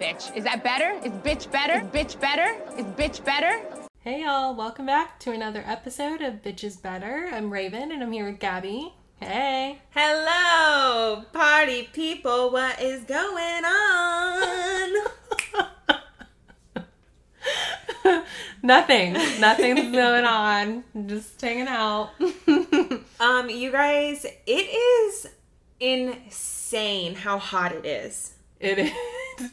Bitch. Is that better? Is bitch better? Is bitch better? Is bitch better? Hey y'all, welcome back to another episode of Bitches Better. I'm Raven and I'm here with Gabby. Hey. Hello, party people. What is going on? Nothing. Nothing's going on. Just hanging out. um, you guys, it is insane how hot it is. It is.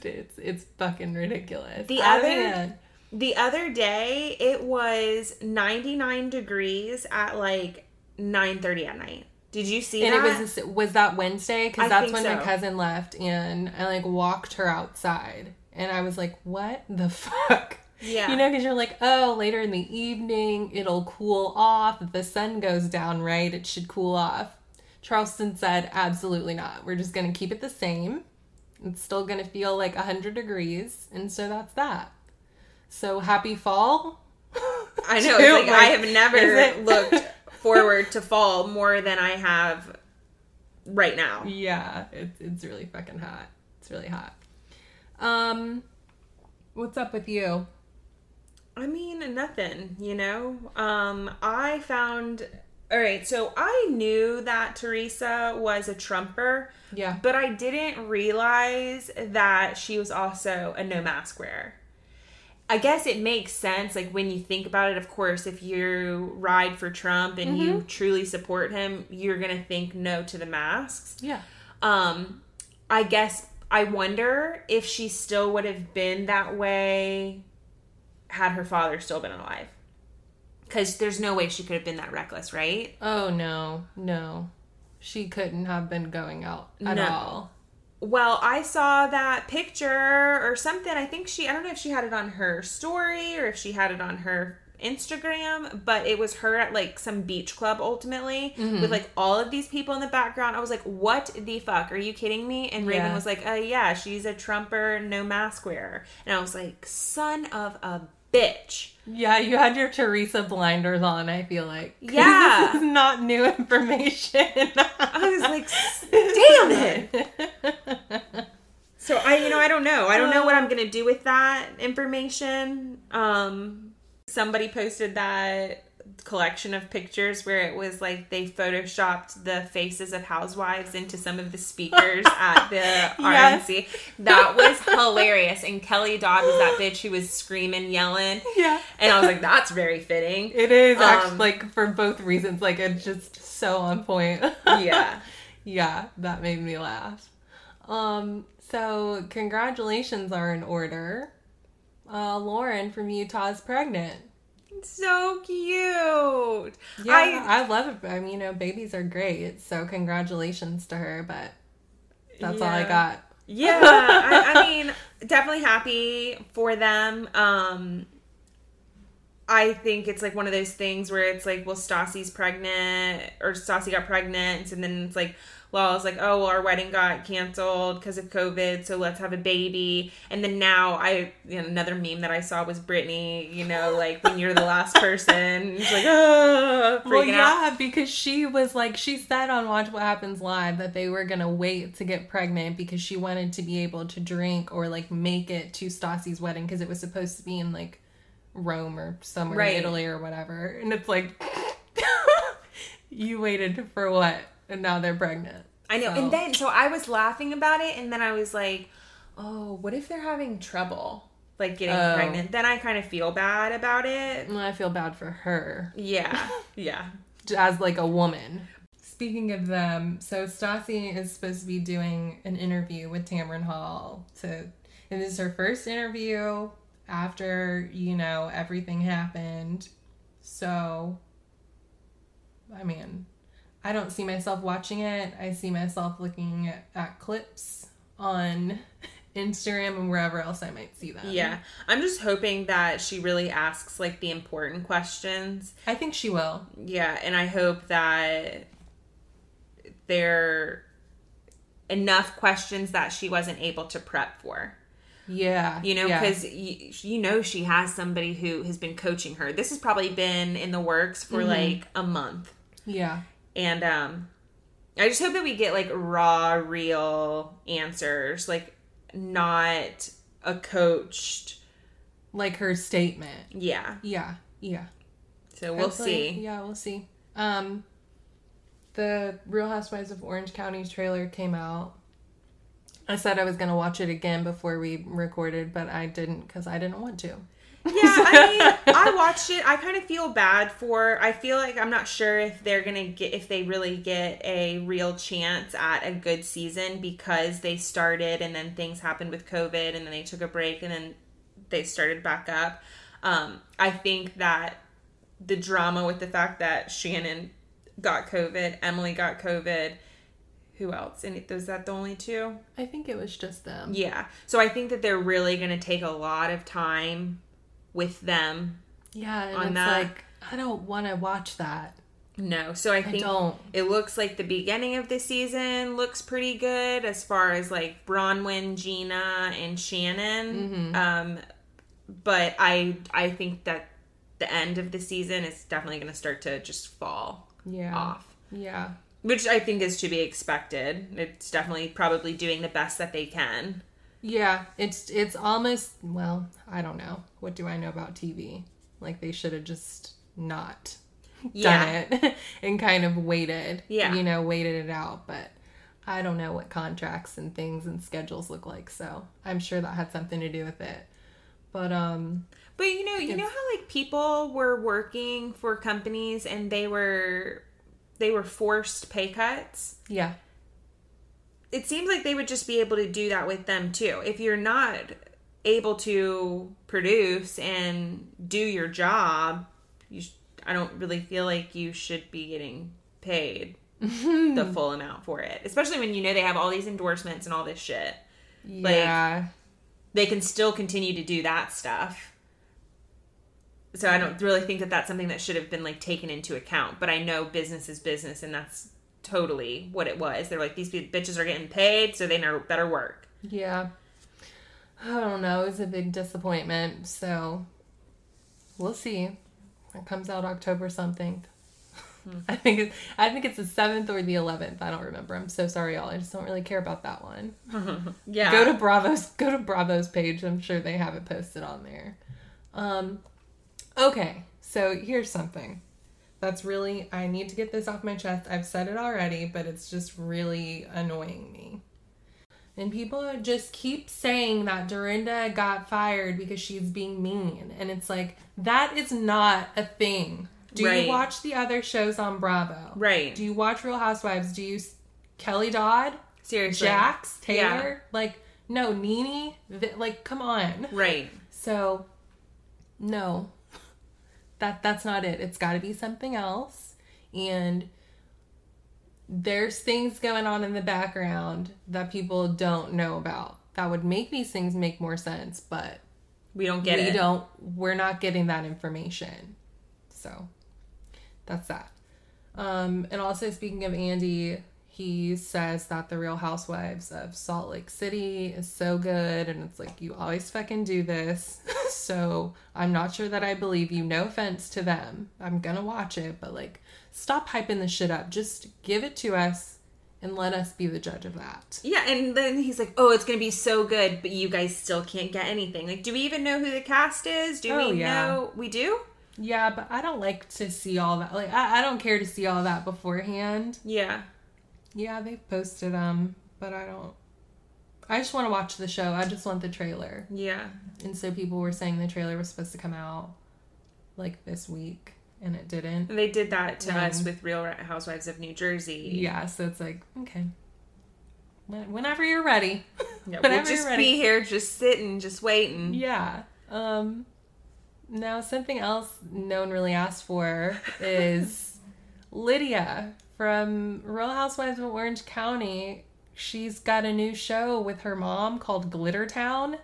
It's it's fucking ridiculous. The I other the other day it was 99 degrees at like 9:30 at night. Did you see and that? it was was that Wednesday because that's when so. my cousin left and I like walked her outside and I was like, what the fuck? Yeah. You know, because you're like, oh, later in the evening it'll cool off. If the sun goes down, right? It should cool off. Charleston said, absolutely not. We're just gonna keep it the same. It's still gonna feel like 100 degrees, and so that's that. So happy fall. I know. Too, like, I have never looked forward to fall more than I have right now. Yeah, it's it's really fucking hot. It's really hot. Um, what's up with you? I mean, nothing, you know? Um, I found. All right, so I knew that Teresa was a Trumper, Yeah, but I didn't realize that she was also a no mask wearer. I guess it makes sense, like when you think about it. Of course, if you ride for Trump and you truly support him, you're gonna think no to the masks. yeah. Um, I guess I wonder if she still would have been that way had her father still been alive. Because there's no way she could have been that reckless, right? Oh no, no, she couldn't have been going out at No. all. Well, I saw that picture or something. I think she, I don't know if she had it on her story or if she had it on her Instagram, but it was her at like some beach club ultimately with like all of these people in the background. I was like, what the fuck? Are you kidding me? And Raven Yeah. was like, uh, yeah, she's a Trumper, no mask wearer. And I was like, son of a bitch. Yeah, you had your Teresa blinders on. I feel like. Yeah. this is not new information. I was like, damn it. So I, you know, I don't know. I don't know what I'm gonna do with that information. Um, somebody posted that collection of pictures where it was like they photoshopped the faces of housewives into some of the speakers at the Yes. RNC. That was hilarious. And Kelly Dodd was that bitch who was screaming, yelling, yeah, and I was like, that's very fitting. it is Um, actually like for both reasons. Like it's just so on point. Yeah. yeah, that made me laugh. Um, so congratulations are in order. Uh, Lauren from Utah is pregnant. So cute. Yeah, I I, love it. I mean, you know, babies are great. So congratulations to her. But that's all I got. Yeah, I, I mean, definitely happy for them. Um, I think it's like one of those things where it's like, well, Stassi's pregnant, or Stassi got pregnant, and then it's like, well, I was like, oh, well, our wedding got canceled because of COVID, so let's have a baby. And then now, I you know, another meme that I saw was Brittany, you know, like when you're the last person, she's like, oh, freaking Well, out. yeah, because she was like, she said on Watch What Happens Live that they were gonna wait to get pregnant because she wanted to be able to drink or like make it to Stassi's wedding because it was supposed to be in like Rome or somewhere Right. in Italy or whatever. And it's like, you waited for what? And now they're pregnant. I know. So- And then, so I was laughing about it, and then I was like, oh, what if they're having trouble, like getting Oh. pregnant? Then I kind of feel bad about it. Well, I feel bad for her. Yeah. Yeah. as like a woman. Speaking of them, so Stassi is supposed to be doing an interview with Tamron Hall to and this is her first interview after, you know, everything happened. So I mean, I don't see myself watching it. I see myself looking at, at clips on Instagram and wherever else I might see them. Yeah. I'm just hoping that she really asks like the important questions. I think she will. Yeah. And I hope that there enough questions that she wasn't able to prep for. Yeah. You know, yeah. because you, you know she has somebody who has been coaching her. This has probably been in the works for mm-hmm. like a month. Yeah. And um I just hope that we get like raw, real answers, like not a coached. Like her statement. Yeah. Yeah, yeah. So we'll Hopefully- see. Yeah, we'll see. Um, the Real Housewives of Orange County trailer came out. I said I was gonna watch it again before we recorded, but I didn't because I didn't want to. Yeah, I mean, I watched it. I kind of feel bad for. I feel like I'm not sure if they're gonna get if they really get a real chance at a good season because they started and then things happened with COVID and then they took a break and then they started back up. Um, I think that the drama with the fact that Shannon got COVID, Emily got COVID. Who else? And was that the only two? I think it was just them. Yeah. So I think that they're really going to take a lot of time with them. Yeah, and On it's that- like I don't want to watch that. No. So I I think don't. it looks like the beginning of the season looks pretty good as far as like Braunwyn, Gina, and Shannon. Um, but I I think that the end of the season is definitely going to start to just fall Yeah. off. Yeah. Which I think is to be expected. It's definitely probably doing the best that they can. Yeah, it's it's almost well, I don't know. What do I know about TV? Like they should have just not Yeah. done it and kind of waited. Yeah. You know, waited it out, but I don't know what contracts and things and schedules look like, so I'm sure that had something to do with it. But um But you know, you know how like people were working for companies and they were they were forced pay cuts. yeah. It seems like they would just be able to do that with them too. If you're not able to produce and do your job, you sh- I don't really feel like you should be getting paid the full amount for it. Especially when you know they have all these endorsements and all this shit. Yeah. they can still continue to do that stuff. So I don't really think that that's something that should have been like taken into account. But I know business is business, and that's totally what it was. They're like these bitches are getting paid, so they know better work. Yeah. I don't know. It was a big disappointment. So we'll see. It comes out October something. I think it, I think it's the seventh or the eleventh. I don't remember. I'm so sorry, y'all. I just don't really care about that one. Yeah, Go to Bravo's. Go to Bravo's page. I'm sure they have it posted on there. Um, okay. So here's something that's really I need to get this off my chest. I've said it already, but it's just really annoying me. And people just keep saying that Dorinda got fired because she's being mean. And it's like, that is not a thing. Do Right. you watch the other shows on Bravo? Right. Do you watch Real Housewives? Do you Kelly Dodd? seriously, Jax, Taylor? Yeah. Like, no, Nene? Th- Like, come on. right? So, no. That that's not it. It's got to be something else. And there's things going on in the background that people don't know about. That would make these things make more sense, but We don't get we it. don't we're not getting that information. So, that's that. Um and also speaking of Andy, he says that the Real Housewives of Salt Lake City is so good and it's like you always fucking do this. so, I'm not sure that I believe you. No offense to them. I'm to watch it, but like stop hyping the shit up. Just give it to us and let us be the judge of that. Yeah, and then he's like, "Oh, it's gonna be so good, but you guys still can't get anything. Like, do we even know who the cast is? Do Oh, we yeah. know? We do? Yeah, but I don't like to see all that. Like I, I don't care to see all that beforehand. Yeah, Yeah, they've posted them, but I don't. I just want to watch the show. I just want the trailer. yeah. And so people were saying the trailer was supposed to come out like this week, and it didn't. And they did that to Um, us with Real Housewives of New Jersey. Yeah, so it's like okay, whenever you're ready. Yeah, Whenever we'll just you're ready. be here, just sitting, just waiting. Yeah. Um now something else no one really asked for is Lydia from Real Housewives of Orange County. She's got a new show with her mom called Glitter Town.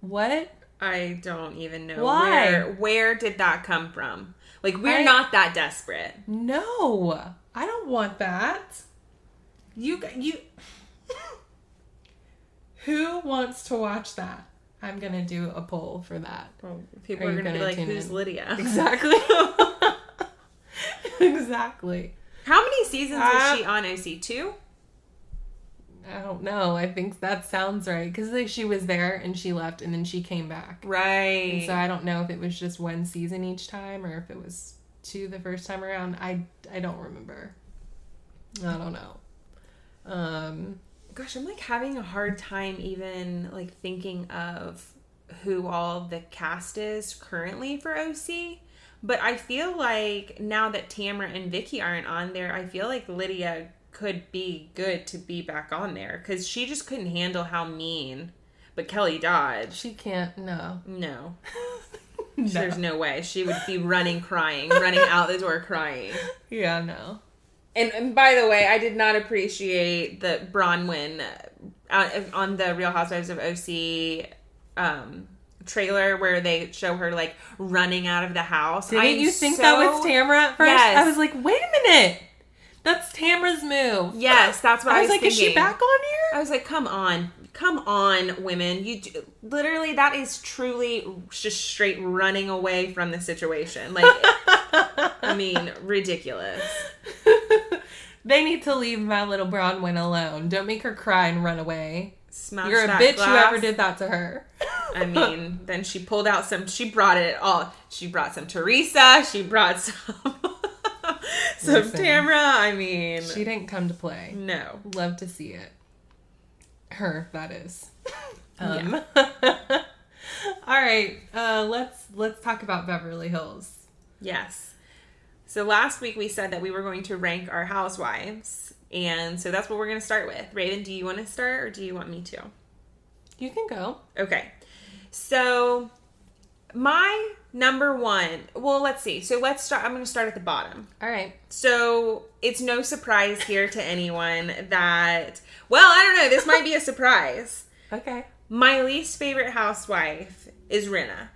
What? I don't even know Why? where where did that come from. Like we're I- not that desperate. No. I don't want that. You you Who wants to watch that? I'm going to do a poll for that. People Are are, gonna, be gonna like, "Who's in?" Lydia?" Exactly. exactly. How many seasons Uh, was she on OC? Two. I don't know. I think that sounds right because like, she was there and she left and then she came back. Right. So I don't know if it was just one season each time or if it was two the first time around. I I don't remember. I don't know. Um, Gosh, I'm like having a hard time even like thinking of who all the cast is currently for OC. But I feel like now that Tamra and Vicki aren't on there, I feel like Lydia could be good to be back on there because she just couldn't handle how mean. But Kelly Dodd, she can't. No. no, there's no way she would be running, crying, running out the door, crying. Yeah. No. And, and by the way, I did not appreciate the Braunwyn uh, on the Real Housewives of OC um, trailer where they show her like running out of the house. Didn't I'm you think so- that was Tamra at first? Yes. I was like, wait a minute. That's Tamra's move. Yes, that's what I, I was like, is she back on here? I was like, come on, come on, women. You d- literally that is truly just straight running away from the situation. Like, I mean, ridiculous. they need to leave my little Braunwyn alone. Don't make her cry and run away. Smash You're a bitch glass. whoever did that to her. I mean, then she pulled out some. She brought it all. She brought some Teresa. She brought some some Listen. Tamra. I mean, she didn't come to play. no. Love to see it. Her, that is. Um, all right, uh, let's let's talk about Beverly Hills. Yes. So last week we said that we were going to rank our housewives, and so that's what we're going to start with. Raven, do you want to start or do you want me to? You can go. Okay. So my number one. Well, let's see. So let's start. I'm going to start at the bottom. All right. So it's no surprise here to anyone that, well, I don't know, this might be a surprise. Okay. My least favorite housewife is Rinna.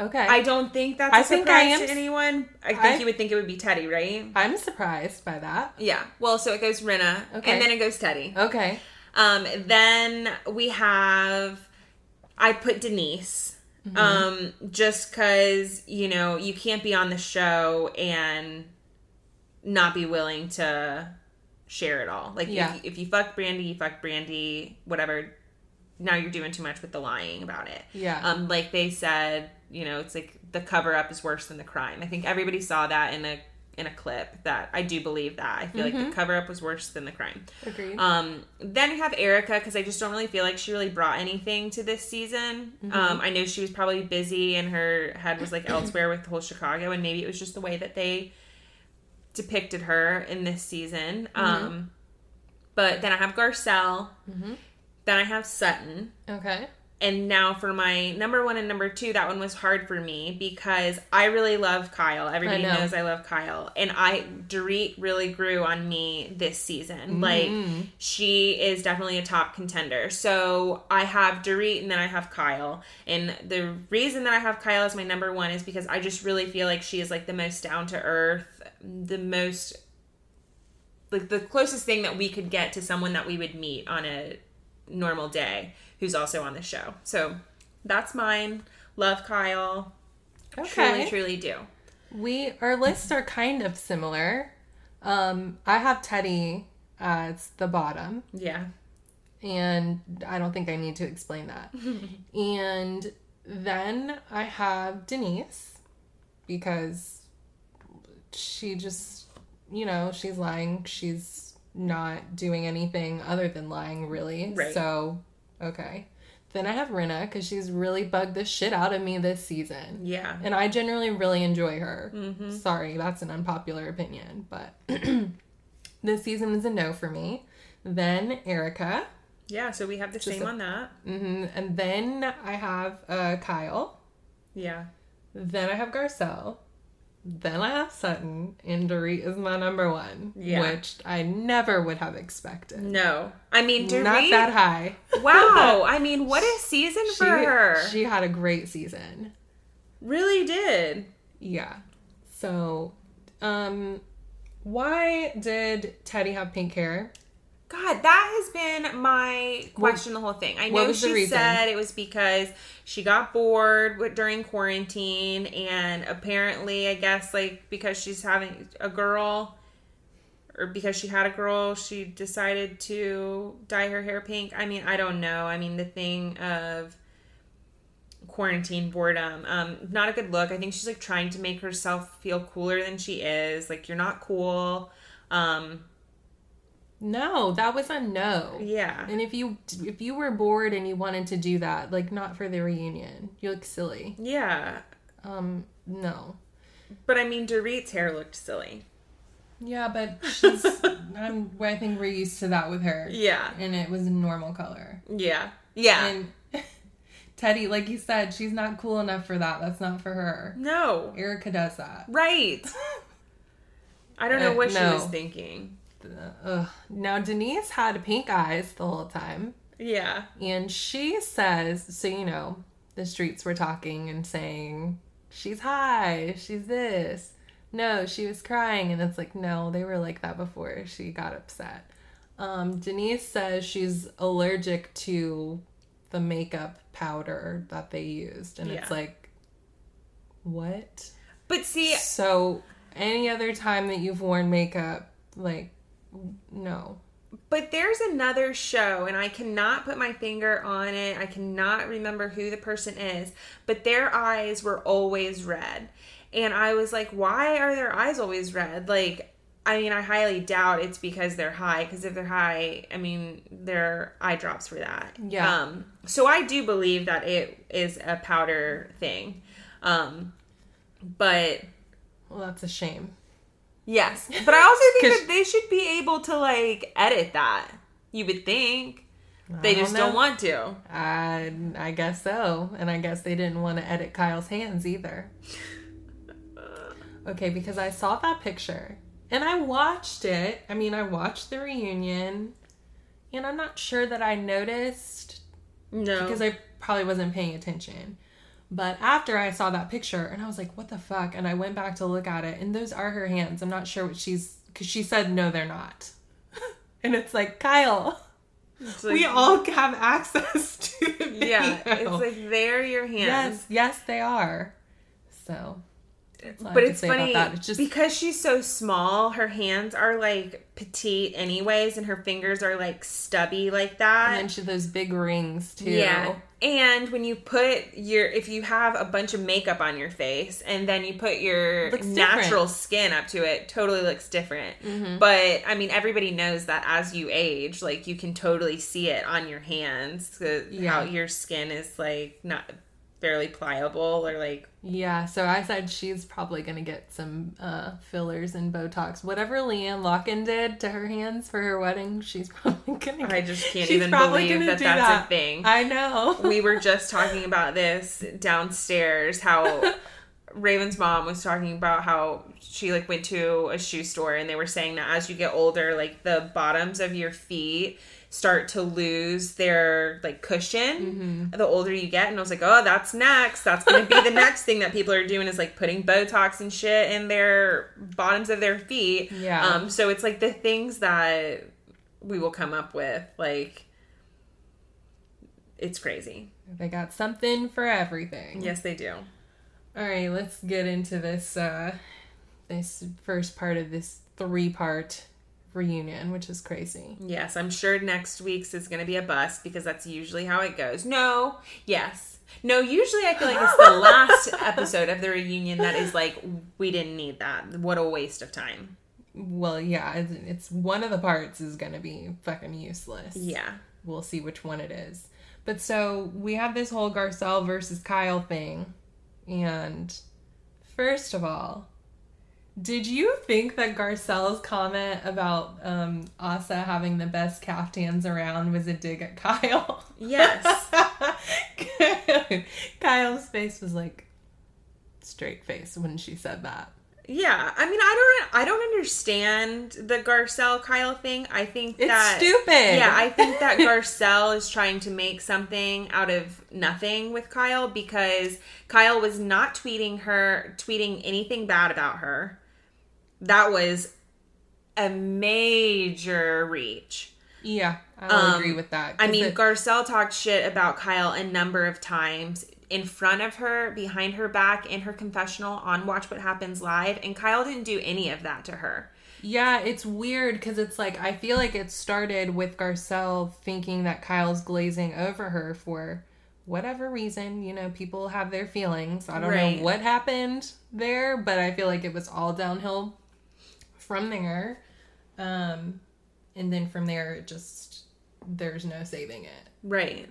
Okay. I don't think that's a I think I am to anyone. I think I- you would think it would be Teddi, right? I'm surprised by that. Yeah. Well, so it goes Rinna, Okay. and then it goes Teddi. Okay. Um, then we have, I put Denise. Mm-hmm. Um, just cause, you know, you can't be on the show and not be willing to share it all. Like, Yeah. if, if you fuck Brandi, you fuck Brandi, whatever. Now you're doing too much with the lying about it. Yeah. Um, like they said, you know, it's like the cover up is worse than the crime. I think everybody saw that in a in a clip that I do believe that. I feel like Mm-hmm. the cover up was worse than the crime. Agreed. Um, then you have Erika because I just don't really feel like she really brought anything to this season. Mm-hmm. Um, I know she was probably busy and her head was like elsewhere with the whole Chicago, and maybe it was just the way that they depicted her in this season. Mm-hmm. Um, but then I have Garcelle. Then I have Sutton. okay. And now for my number one and number two, that one was hard for me because I really love Kyle. Everybody I know. knows I love Kyle. And I Dorit really grew on me this season. Mm-hmm. Like she is definitely a top contender. So I have Dorit and then I have Kyle. And the reason that I have Kyle as my number one is because I just really feel like she is like the most down to earth, the most like the closest thing that we could get to someone that we would meet on a normal day who's also on the show. So that's mine. Love Kyle. Okay. Truly, truly do. We our lists are kind of similar. Um, I have Teddi as the bottom, Yeah. and I don't think I need to explain that. and then I have Denise because she just, you know, she's lying. She's not doing anything other than lying, really. Right. So, okay. Then I have Rinna because she's really bugged the shit out of me this season. Yeah. And I generally really enjoy her. Mm-hmm. Sorry, that's an unpopular opinion, but this season is a no for me. Then Erika, Yeah. So we have the same a- on that. hmm and then I have uh, Kyle. Yeah. Then I have Garcelle. Then I have Sutton, and Dorit is my number one, Yeah. which I never would have expected. No. I mean, Dorit, Not that high. wow. I mean, what a season for her. she had a great season. really did. Yeah. So, um, why did Teddi have pink hair? God, that has been my question the whole thing. I know she said it was because she got bored with, during quarantine, and apparently, I guess, like because she's having a girl, or because she had a girl, she decided to dye her hair pink. I mean, I don't know. I mean, the thing of quarantine boredom, um, not a good look. I think she's like trying to make herself feel cooler than she is. Like, you're not cool. Um, No, that was a no. yeah. And if you if you were bored and you wanted to do that, like not for the reunion, you look silly. Yeah. Um, no. But I mean, Dorit's hair looked silly. Yeah, but she's. I'm. I think we're used to that with her. Yeah. And it was a normal color. Yeah. Yeah. And Teddi, like you said, she's not cool enough for that. That's not for her. no. Erika does that. Right. I don't know Uh, what she was thinking. Ugh. Now Denise had pink eyes the whole time, Yeah. and she says, so you know, the streets were talking and saying she's high, she's this. No, she was crying, and it's like no, they were like that before she got upset. Um, Denise says she's allergic to the makeup powder that they used, and it's like, what? But see, So any other time that you've worn makeup, like, no. but there's another show, and I cannot put my finger on it. I cannot remember who the person is, but their eyes were always red. And I was like, why are their eyes always red? Like, I mean, I highly doubt it's because they're high, because if they're high, I mean, they're eye drops for that. Yeah. Um, so I do believe that it is a powder thing. Um, but Well, that's a shame. Yes, but I also think that they should be able to like edit that. You would think they don't just don't want to. I I guess so, and I guess they didn't want to edit Kyle's hands either. Okay, because I saw that picture and I watched it. I mean, I watched the reunion, and I'm not sure that I noticed No, because I probably wasn't paying attention. But after I saw that picture, and I was like, "What the fuck?" and I went back to look at it, and those are her hands. I'm not sure what she's because she said no, they're not. and it's like Kyle. It's like- we all have access to the video. yeah, it's like they're your hands. yes, yes, they are. So, but it's funny that. It's just because she's so small. Her hands are like petite, anyways, and her fingers are like stubby like that. and then she those big rings too. Yeah. And when you put your, if you have a bunch of makeup on your face and then you put your natural skin up to it, totally looks different. Mm-hmm. But I mean, everybody knows that as you age, like you can totally see it on your hands, Yeah. how your skin is like not fairly pliable or like, Yeah, so I said she's probably gonna get some uh, fillers and Botox. Whatever LeeAnne Locken did to her hands for her wedding, she's probably gonna. I just can't even believe that that's that. a thing. I know. we were just talking about this downstairs how Raven's mom was talking about how she like went to a shoe store and they were saying that as you get older like the bottoms of your feet start to lose their like cushion the older you get and I was like oh that's next that's going to be the next thing that people are doing is like putting botox and shit in their bottoms of their feet Yeah. um so it's like the things that we will come up with like it's crazy they got something for everything. Yes, they do. All right, let's get into this uh this first part of this three-part reunion, which is crazy. Yes, I'm sure next week's is going to be a bust because that's usually how it goes. No, yes. No, usually I feel like it's the last episode of the reunion that is like, we didn't need that. What a waste of time. Well, yeah, it's, one of the parts is going to be fucking useless. Yeah. We'll see which one it is. But so we have this whole Garcelle versus Kyle thing. And first of all, did you think that Garcelle's comment about um, Asa having the best caftans around was a dig at Kyle? Yes. Kyle's face was like straight face when she said that. Yeah. I mean, I don't I don't understand the Garcelle Kyle thing. I think It's that stupid. Yeah, I think that Garcelle is trying to make something out of nothing with Kyle because Kyle was not tweeting her, tweeting anything bad about her. That was a major reach. Yeah, I'll Um, agree with that. I mean, it- Garcelle talked shit about Kyle a number of times in front of her, behind her back, in her confessional on Watch What Happens Live, and Kyle didn't do any of that to her. Yeah, it's weird because it's like I feel like it started with Garcelle thinking that Kyle's glazing over her for whatever reason. You know, people have their feelings. I don't Right. know what happened there, but I feel like it was all downhill from there. Um, and then from there, it just there's no saving it. Right.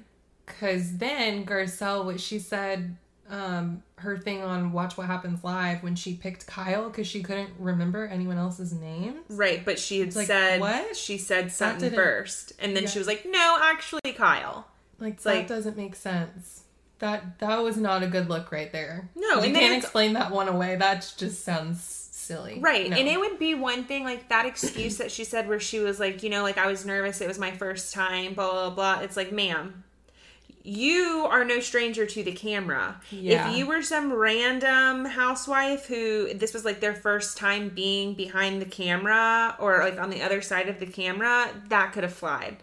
Cause then Garcelle, what she said, um, her thing on Watch What Happens Live when she picked Kyle because she couldn't remember anyone else's names. Right, but she had like, said what? she said Sutton first, and then Yeah. she was like, "No, actually, Kyle." Like that like- doesn't make sense. That that was not a good look right there. No, you and can't explain that one away. That just sounds silly. Right, No. and it would be one thing like that excuse that she said where she was like, you know, like I was nervous, it was my first time, blah blah blah. It's like, ma'am, you are no stranger to the camera. Yeah. If you were some random housewife who this was like their first time being behind the camera or like on the other side of the camera, that could have flied.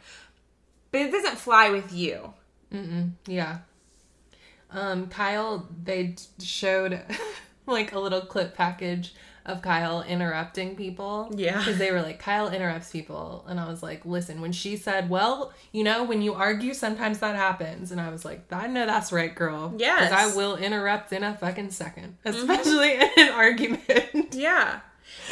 But it doesn't fly with you. Yeah. Um, Kyle, they showed like a little clip package of Kyle interrupting people. Yeah. Because they were like, Kyle interrupts people. And I was like, listen, when she said, well, you know, when you argue, sometimes that happens. And I was like, I know that's right, girl. Yes. Because I will interrupt in a fucking second, especially in an argument. Yeah.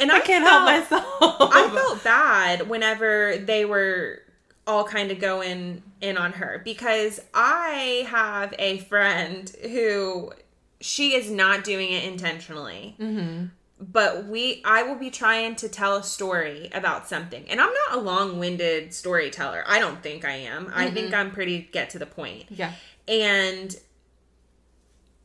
And I, I can't felt- help myself. I felt bad whenever they were all kind of going in on her because I have a friend who she is not doing it intentionally. Mm-hmm. But we, I will be trying to tell a story about something, and I'm not a long-winded storyteller. I don't think I am. I mm-hmm. think I'm pretty get to the point. yeah. And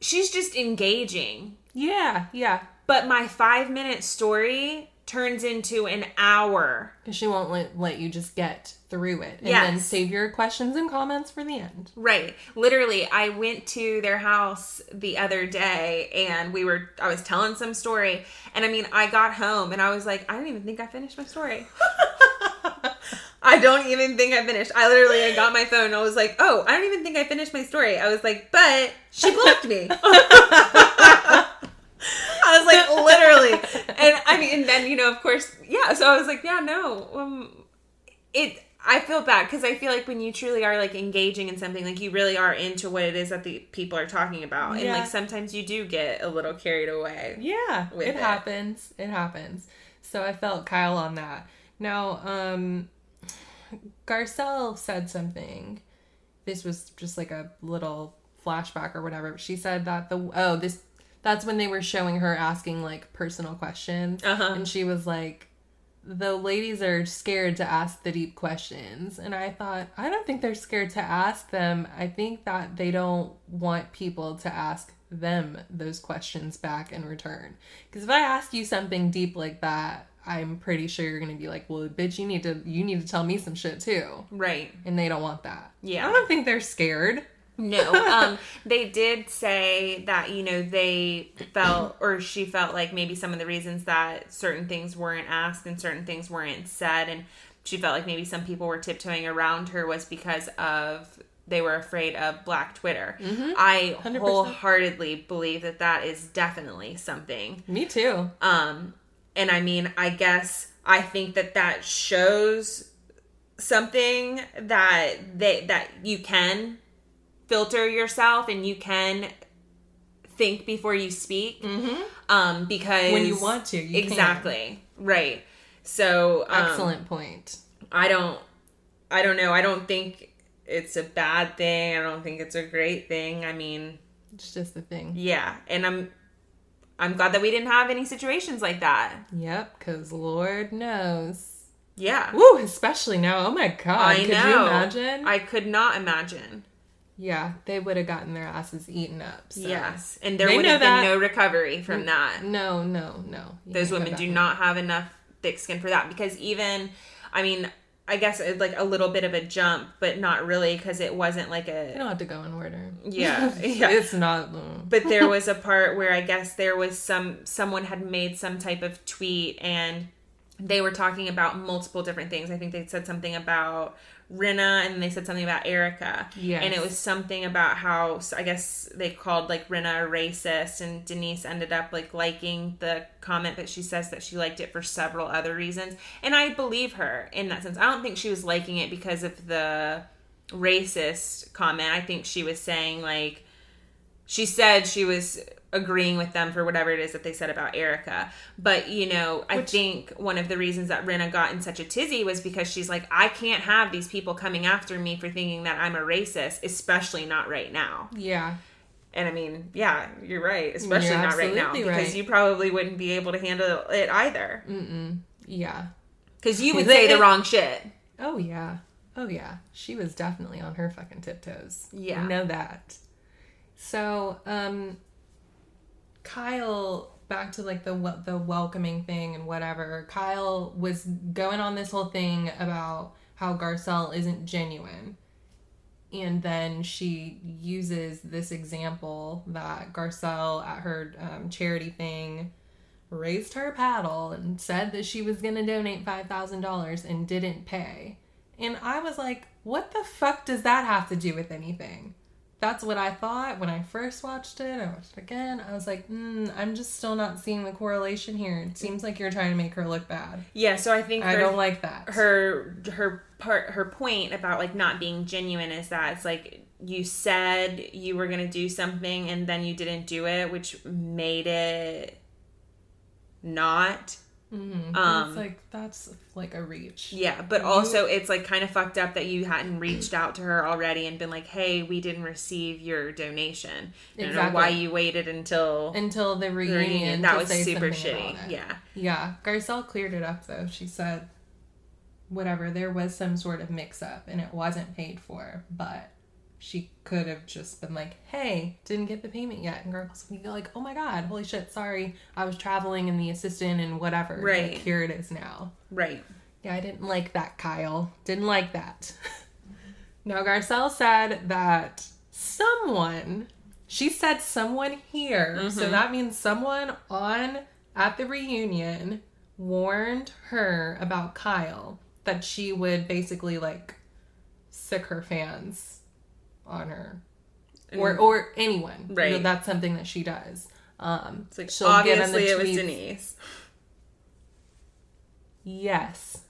she's just engaging Yeah. Yeah. but my five minute story turns into an hour. Because she won't let, let you just get through it. And then save your questions and comments for the end. Right. Literally, I went to their house the other day and we were, I was telling some story. And I mean, I got home and I was like, I don't even think I finished my story. I don't even think I finished. I literally I got my phone and I was like, oh, I don't even think I finished my story. I was like, but she blocked me. I was like, literally. And I mean, and then, you know, of course, yeah. So I was like, yeah, no. Um, it, I feel bad because I feel like when you truly are like engaging in something, like you really are into what it is that the people are talking about. And like sometimes you do get a little carried away. Yeah, it, it. happens. It happens. So I felt Kyle on that. Now, um Garcelle said something. This was just like a little flashback or whatever. She said that the oh this that's when they were showing her asking like personal questions, Uh-huh. and she was like. The ladies are scared to ask the deep questions. And I thought, I don't think they're scared to ask them. I think that they don't want people to ask them those questions back in return. Because if I ask you something deep like that, I'm pretty sure you're gonna be like, "Well, bitch, you need to you need to tell me some shit too," Right. and they don't want that. Yeah. I don't think they're scared. No. Um, they did say that, you know, they felt, or she felt like maybe some of the reasons that certain things weren't asked and certain things weren't said, and she felt like maybe some people were tiptoeing around her was because of they were afraid of Black Twitter. I 100%. wholeheartedly believe that that is definitely something. Me too. Um, and I mean, I guess I think that that shows something that they that you can filter yourself and you can think before you speak. Mm-hmm. Um, because When you want to, you can. exactly right. So um, Excellent point. I don't. I don't know. I don't think it's a bad thing. I don't think it's a great thing. I mean, It's just a thing. yeah, and I'm. I'm glad that we didn't have any situations like that. Yep, because Lord knows. Yeah. Woo, especially now. Oh my god. I Could know. you imagine? I could not imagine. Yeah, they would have gotten their asses eaten up. so. Yes. And there They would have been that. no recovery from that. No, no, no. You Those women do not have enough thick skin for that because even, I mean, I guess it's like a little bit of a jump, but not really because it wasn't like a. You don't have to go in order. Yeah. Yeah. It's not. mm. But there was a part where I guess there was some, someone had made some type of tweet and they were talking about multiple different things. I think they said something about Rinna and they said something about Erica. Yes. And it was something about how I guess they called like Rinna a racist and Denise ended up like liking the comment that she says that she liked it for several other reasons. And I believe her in that sense. I don't think she was liking it because of the racist comment. I think she was saying like she said she was agreeing with them for whatever it is that they said about Erika. But, you know, I think one of the reasons that Rinna got in such a tizzy was because she's like, I can't have these people coming after me for thinking that I'm a racist, especially not right now. Yeah. And I mean, yeah, you're right, especially You're not right now because right. you probably wouldn't be able to handle it either. Yeah. Because you would say the wrong shit. Oh yeah. Oh yeah. She was definitely on her fucking tiptoes. Yeah. We know that. So, um Kyle back to like the the welcoming thing and whatever. Kyle was going on this whole thing about how Garcelle isn't genuine. And then she uses this example that Garcelle at her um, charity thing raised her paddle and said that she was going to donate $5,000 and didn't pay. And I was like, what the fuck does that have to do with anything? That's what I thought when I first watched it. I watched it again. I was like, mm, I'm just still not seeing the correlation here. It seems like you're trying to make her look bad. Yeah, so I think I her- don't like that. her her part her point about like not being genuine is that it's like you said you were going to do something and then you didn't do it which made it not Mhm. um, it's like that's like a reach. yeah but also it's like kind of fucked up that you hadn't reached out to her already and been like hey we didn't receive your donation. I don't know why you waited until Until the the reunion, reunion that was super shitty. yeah. Yeah, Garcelle cleared it up though. She said, whatever, there was some sort of mix up and it wasn't paid for, but she could have just been like, hey, didn't get the payment yet. And Garcelle would be like, oh my God, holy shit, sorry. I was traveling and the assistant and whatever. Right. Like, here it is now. right Yeah, I didn't like that, Kyle. Didn't like that. now, Garcelle said that someone, she said someone here, so mm-hmm. that means someone on at the reunion warned her about Kyle that she would basically like sick her fans on her or or anyone. You know, Right. that's something that she does. Um, it's like she'll get on the obviously it was denise Yes.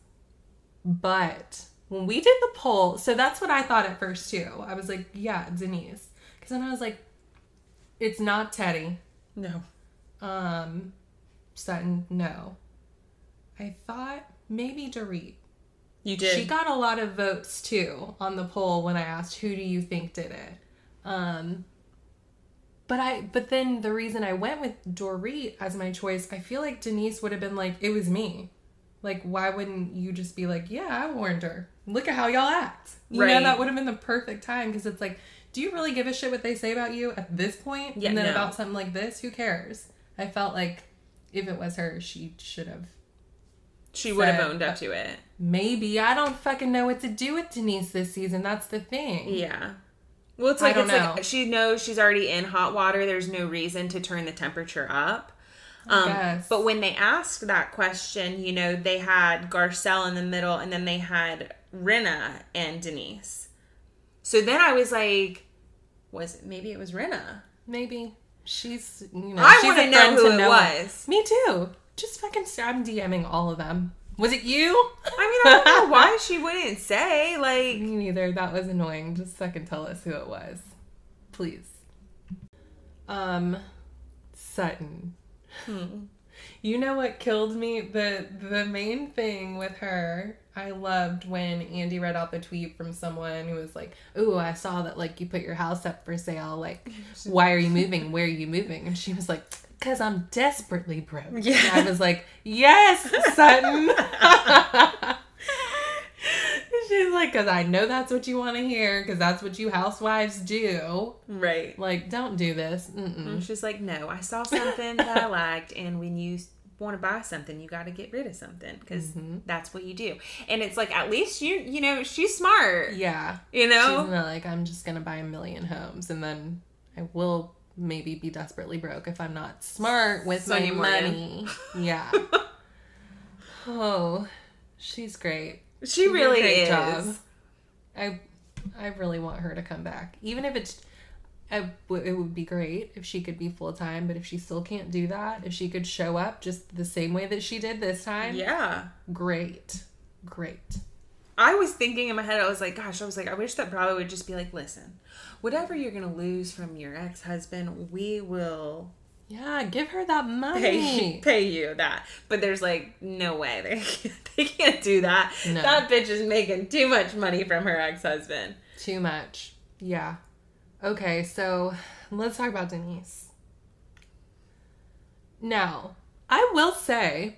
But when we did the poll, so that's what I thought at first too. I was like, yeah, Denise. Because then I was like, it's not Teddi. no Um, Sutton, no. I thought maybe Dorit. You did She got a lot of votes too on the poll when I asked who do you think did it. Um but I but then the reason I went with Dorit as my choice, I feel like Denise would have been like, it was me. Like why wouldn't you just be like, yeah, I warned her. Look at how y'all act. You know that would have been the perfect time because it's like, do you really give a shit what they say about you at this point? Yeah, and then no. about something like this, who cares? I felt like if it was her, she should have she would have owned up to it Maybe I don't fucking know what to do with Denise this season. That's the thing. Yeah. Well, it's like it's know. like she knows she's already in hot water. There's no reason to turn the temperature up. Um, but when they asked that question, you know, they had Garcelle in the middle, and then they had Rinna and Denise. So then I was like, was it maybe it was Rinna? Maybe she's you know I she's wanna know who it know. was. Me too. Just fucking I'm DMing all of them. Was it you? I mean, I don't know why she wouldn't say like. Me neither. That was annoying. Just fucking tell us who it was, please. Um, Sutton. Hmm. You know what killed me? The the main thing with her, I loved when Andy read out the tweet from someone who was like, "Ooh, I saw that like you put your house up for sale. Like, why are you moving? Where are you moving?" And she was like, "Cause I'm desperately broke." Yeah. And I was like, "Yes, Sutton." She's like, "Cause I know that's what you want to hear. Cause that's what you housewives do. Right. Like, don't do this." Mm-mm. And she's like, no, I saw something that I liked, and when you want to buy something, you got to get rid of something because mm-hmm. that's what you do. And it's like, at least you, you know, she's smart, Yeah. you She's know. not like I'm just gonna buy a million homes and then I will maybe be desperately broke if I'm not smart with Sonny my Morgan. money. Yeah. oh, she's great. She a really is. job. I I really want her to come back, even if it's. I it would be great if she could be full time, but if she still can't do that, if she could show up just the same way that she did this time, Yeah. great, great. I was thinking in my head, I was like, gosh, I was like, I wish that Bravo would just be like, listen, whatever you're gonna lose from your ex husband, we will Yeah, give her that pay money. pay you that. But there's like no way they can't, they can't do that. No. That bitch is making too much money from her ex husband. Too much. Yeah. Okay, so let's talk about Denise. Now, I will say,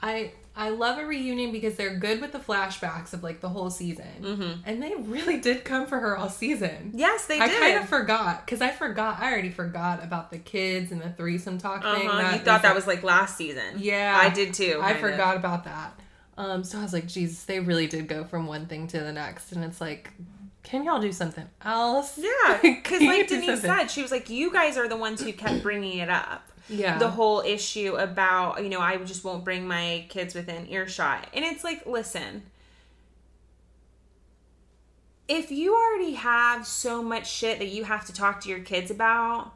I I love a reunion because they're good with the flashbacks of like the whole season, and they really did come for her all season. Yes, they I did. kind of forgot because I forgot. I already forgot about the kids and the threesome talk thing. uh-huh. You That thought that was like last season. yeah, I did too. I kind of. forgot about that. Um, so I was like, Jesus, they really did go from one thing to the next, and it's like, can y'all do something else? Yeah, because like Denise something? said, she was like, "You guys are the ones who kept bringing it up." Yeah. the whole issue about you know I just won't bring my kids within earshot, and it's like, listen, if you already have so much shit that you have to talk to your kids about,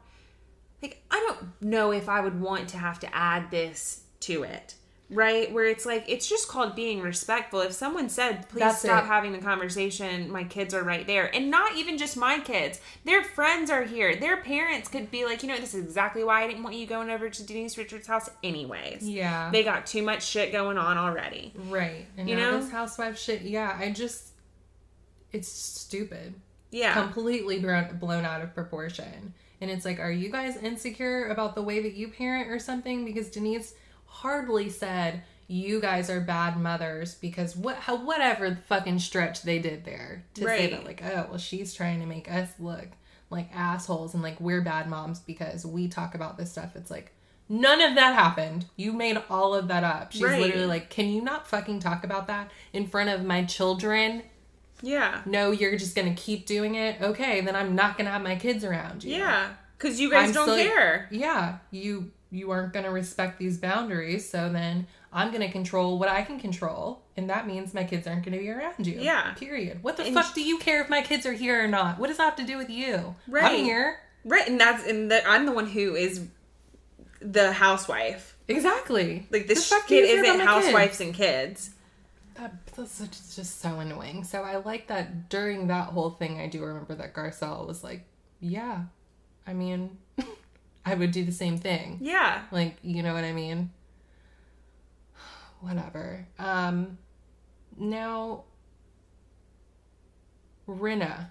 like I don't know if I would want to have to add this to it. Right, where it's like it's just called being respectful. If someone said, "Please That's stop it. having the conversation," my kids are right there, and not even just my kids. Their friends are here. Their parents could be like, "You know, this is exactly why I didn't want you going over to Denise Richards' house, anyways." Yeah. they got too much shit going on already. Right. And You know? this housewife shit, yeah, I just it's stupid. Yeah, Completely blown, blown out of proportion. And it's like, are you guys insecure about the way that you parent or something? Because Denise hardly said you guys are bad mothers because what how whatever the fucking stretch they did there to say that like, oh well she's trying to make us look like assholes and like we're bad moms because we talk about this stuff. It's like None of that happened. You made all of that up. She's Right. literally like, Can you not fucking talk about that in front of my children? yeah, No, you're just gonna keep doing it. Okay, then I'm not gonna have my kids around you. yeah. Because you guys I'm don't still- care. Yeah, you you aren't gonna respect these boundaries, so then I'm gonna control what I can control, and that means my kids aren't gonna be around you. Yeah. Period. What the And- fuck do you care if my kids are here or not? What does that have to do with you? Right. I'm here. Right, and that's and that I'm the one who is the housewife. Exactly. Like this The fuck do you kid isn't my kids? housewives and kids. That, that's just- just so annoying. So I like that during that whole thing, I do remember that Garcelle was like, "Yeah, I mean, I would do the same thing." Yeah. Like, you know what I mean? Whatever. Um now Rinna,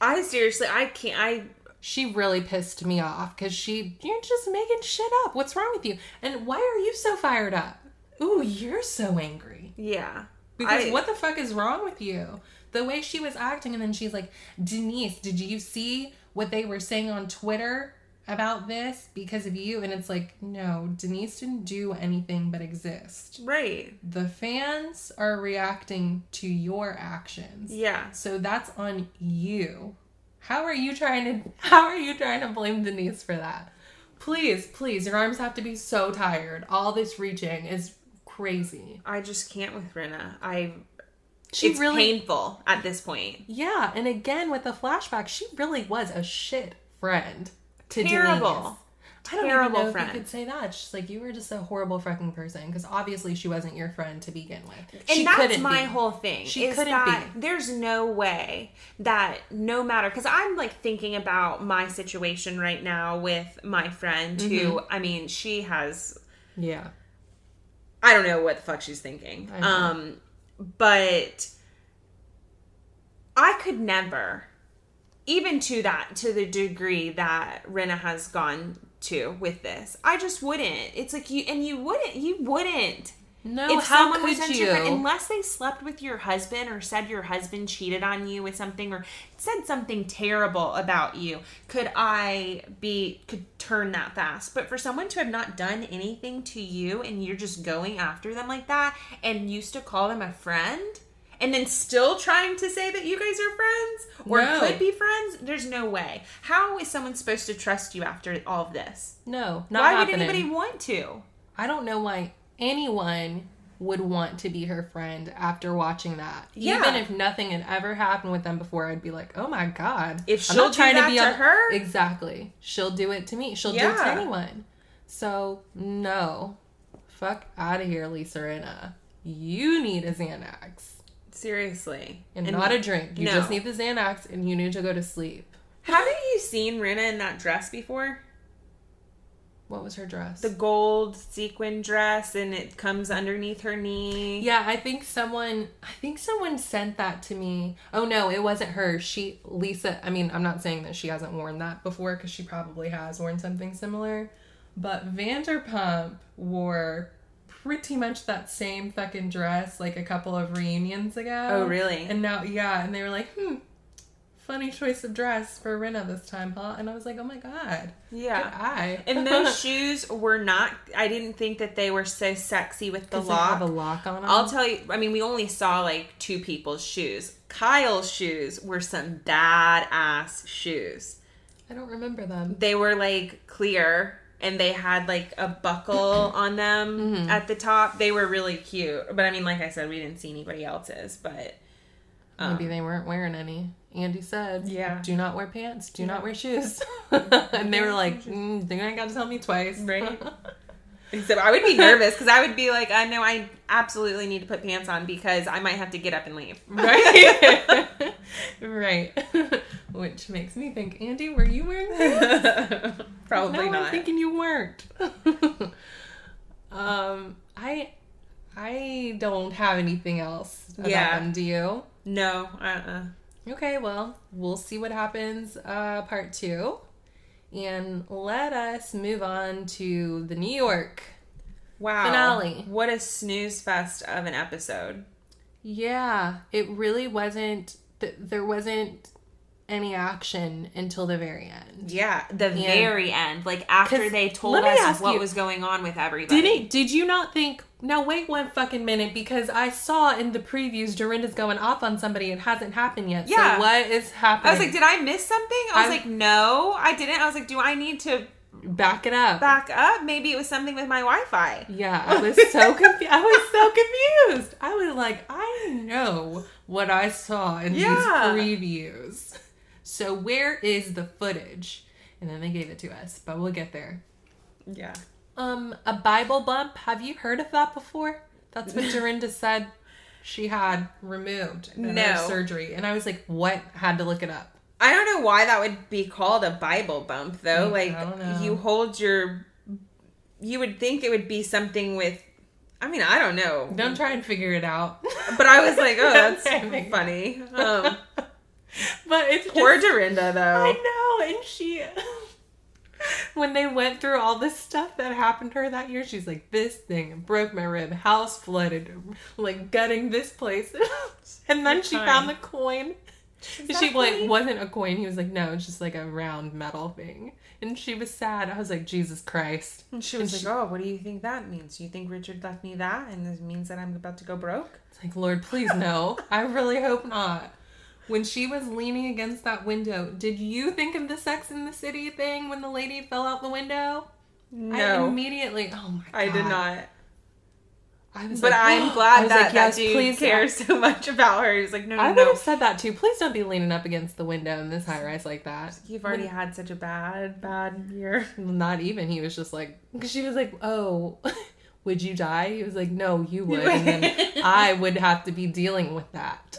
I seriously I can't I she really pissed me off cuz she you're just making shit up. What's wrong with you? And why are you so fired up? Ooh, you're so angry. yeah. Because I- what the fuck is wrong with you? The way she was acting, and then she's like, Denise, did you see what they were saying on Twitter about this because of you? And it's like, no, Denise didn't do anything but exist. Right. The fans are reacting to your actions. Yeah. So that's on you. How are you trying to how are you trying to blame Denise for that? Please, please, your arms have to be so tired. All this reaching is crazy. I just can't with Rinna. I She it's really painful at this point. Yeah, and again with the flashback, she really was a shit friend to Terrible. Denise. I don't Terrible even know friend. if you could say that. She's like you were just a horrible fucking person because obviously she wasn't your friend to begin with. And she that's my be. whole thing. She is couldn't be. There's no way that no matter because I'm like thinking about my situation right now with my friend who Mm-hmm. I mean she has Yeah, I don't know what the fuck she's thinking. Um, but I could never, even to that, to the degree that Rinna has gone to with this, I just wouldn't. It's like you, and you wouldn't, you wouldn't. No. if how someone could was you? unless they slept with your husband or said your husband cheated on you with something or said something terrible about you, could I be could turn that fast? But for someone to have not done anything to you and you're just going after them like that and used to call them a friend and then still trying to say that you guys are friends or No. could be friends, there's no way. How is someone supposed to trust you after all of this? no, not Why happening. would anybody want to? I don't know why anyone would want to be her friend after watching that. Yeah. Even if nothing had ever happened with them before, I'd be like, "Oh my god!" If I'm she'll not do trying that be to on- her- exactly. She'll do it to me. She'll do it to anyone. So no, fuck out of here, Lisa Rinna. You need a Xanax Seriously. and, not a drink. You no. just need the Xanax and you need to go to sleep. Haven't you seen Rinna in that dress before? What was her dress? The gold sequin dress and it comes underneath her knee. Yeah, I think someone I think someone sent that to me. Oh no, it wasn't her. She Lisa, I mean, I'm not saying that she hasn't worn that before cuz she probably has worn something similar, but Vanderpump wore pretty much that same fucking dress like a couple of reunions ago. Oh, really? And now yeah, and they were like, "Hmm, funny choice of dress for Rinna this time, huh?" And I was like, "Oh my god." Yeah. Eye. And those shoes were not. I didn't think that they were so sexy with the Does it have lock. a lock on them? I'll tell you. I mean, we only saw like two people's shoes. Kyle's shoes were some badass shoes. I don't remember them. They were like clear and they had like a buckle on them Mm-hmm. at the top. They were really cute. But I mean, like I said, we didn't see anybody else's. But Maybe they weren't wearing any. Andy said, Yeah. do not wear pants, do not wear shoes." and they were like, mm, "They ain't got to tell me twice." Right. Except I would be nervous because I would be like, I know I absolutely need to put pants on because I might have to get up and leave. right. right. Which makes me think, Andy, were you wearing pants? Probably no, not. I'm thinking you weren't. um, I, I don't have anything else about Yeah. them. Do you? no. Uh-uh. Okay, well, we'll see what happens uh part 2. And let us move on to the New York. Wow. Finale. What a snooze fest of an episode. Yeah, it really wasn't th- there wasn't any action until the very end. Yeah, the very end, like after they told us what you- was going on with everybody. Did it did you not think now wait one fucking minute because I saw in the previews Dorinda's going off on somebody it hasn't happened yet. Yeah. So what is happening? I was like, did I miss something? I was I'm- like, no, I didn't. I was like, do I need to back it up. back up? Maybe it was something with my Wi-Fi. Yeah, I was so confused. I was so confused. I was like, I know what I saw in Yeah. these previews. So where is the footage? And then they gave it to us, but we'll get there. Yeah. Um, a Bible bump. Have you heard of that before? That's what Dorinda said she had removed in No. her surgery. And I was like, what? Had to look it up. I don't know why that would be called a Bible bump though. Mm, Like I don't know. you hold your you would think it would be something with I mean, I don't know. Don't try and figure it out. But I was like, oh, that's funny. Um, but it's poor just- Dorinda though. I know, and she when they went through all this stuff that happened to her that year, she's like, "This thing broke my rib, house flooded, like gutting this place," and then she found the coin. And she like wasn't a coin. He was like, "No, it's just like a round metal thing." And she was sad. I was like, "Jesus Christ!" And she was like, "Oh, what do you think that means? You think Richard left me that, and this means that I'm about to go broke?" It's like, Lord, please no. I really hope not. When she was leaning against that window, did you think of the Sex in the City thing when the lady fell out the window? I No, immediately. Oh my god! I, did not. I was But like, I'm I glad that like, that yes, dude please, cares so much about her. He's like, no, I no, would no. have said that too. Please don't be leaning up against the window in this high rise like that. You've already had such a bad, bad year. Not even. He was just like, because she was like, oh, would you die? He was like, no, you would. And then I would have to be dealing with that.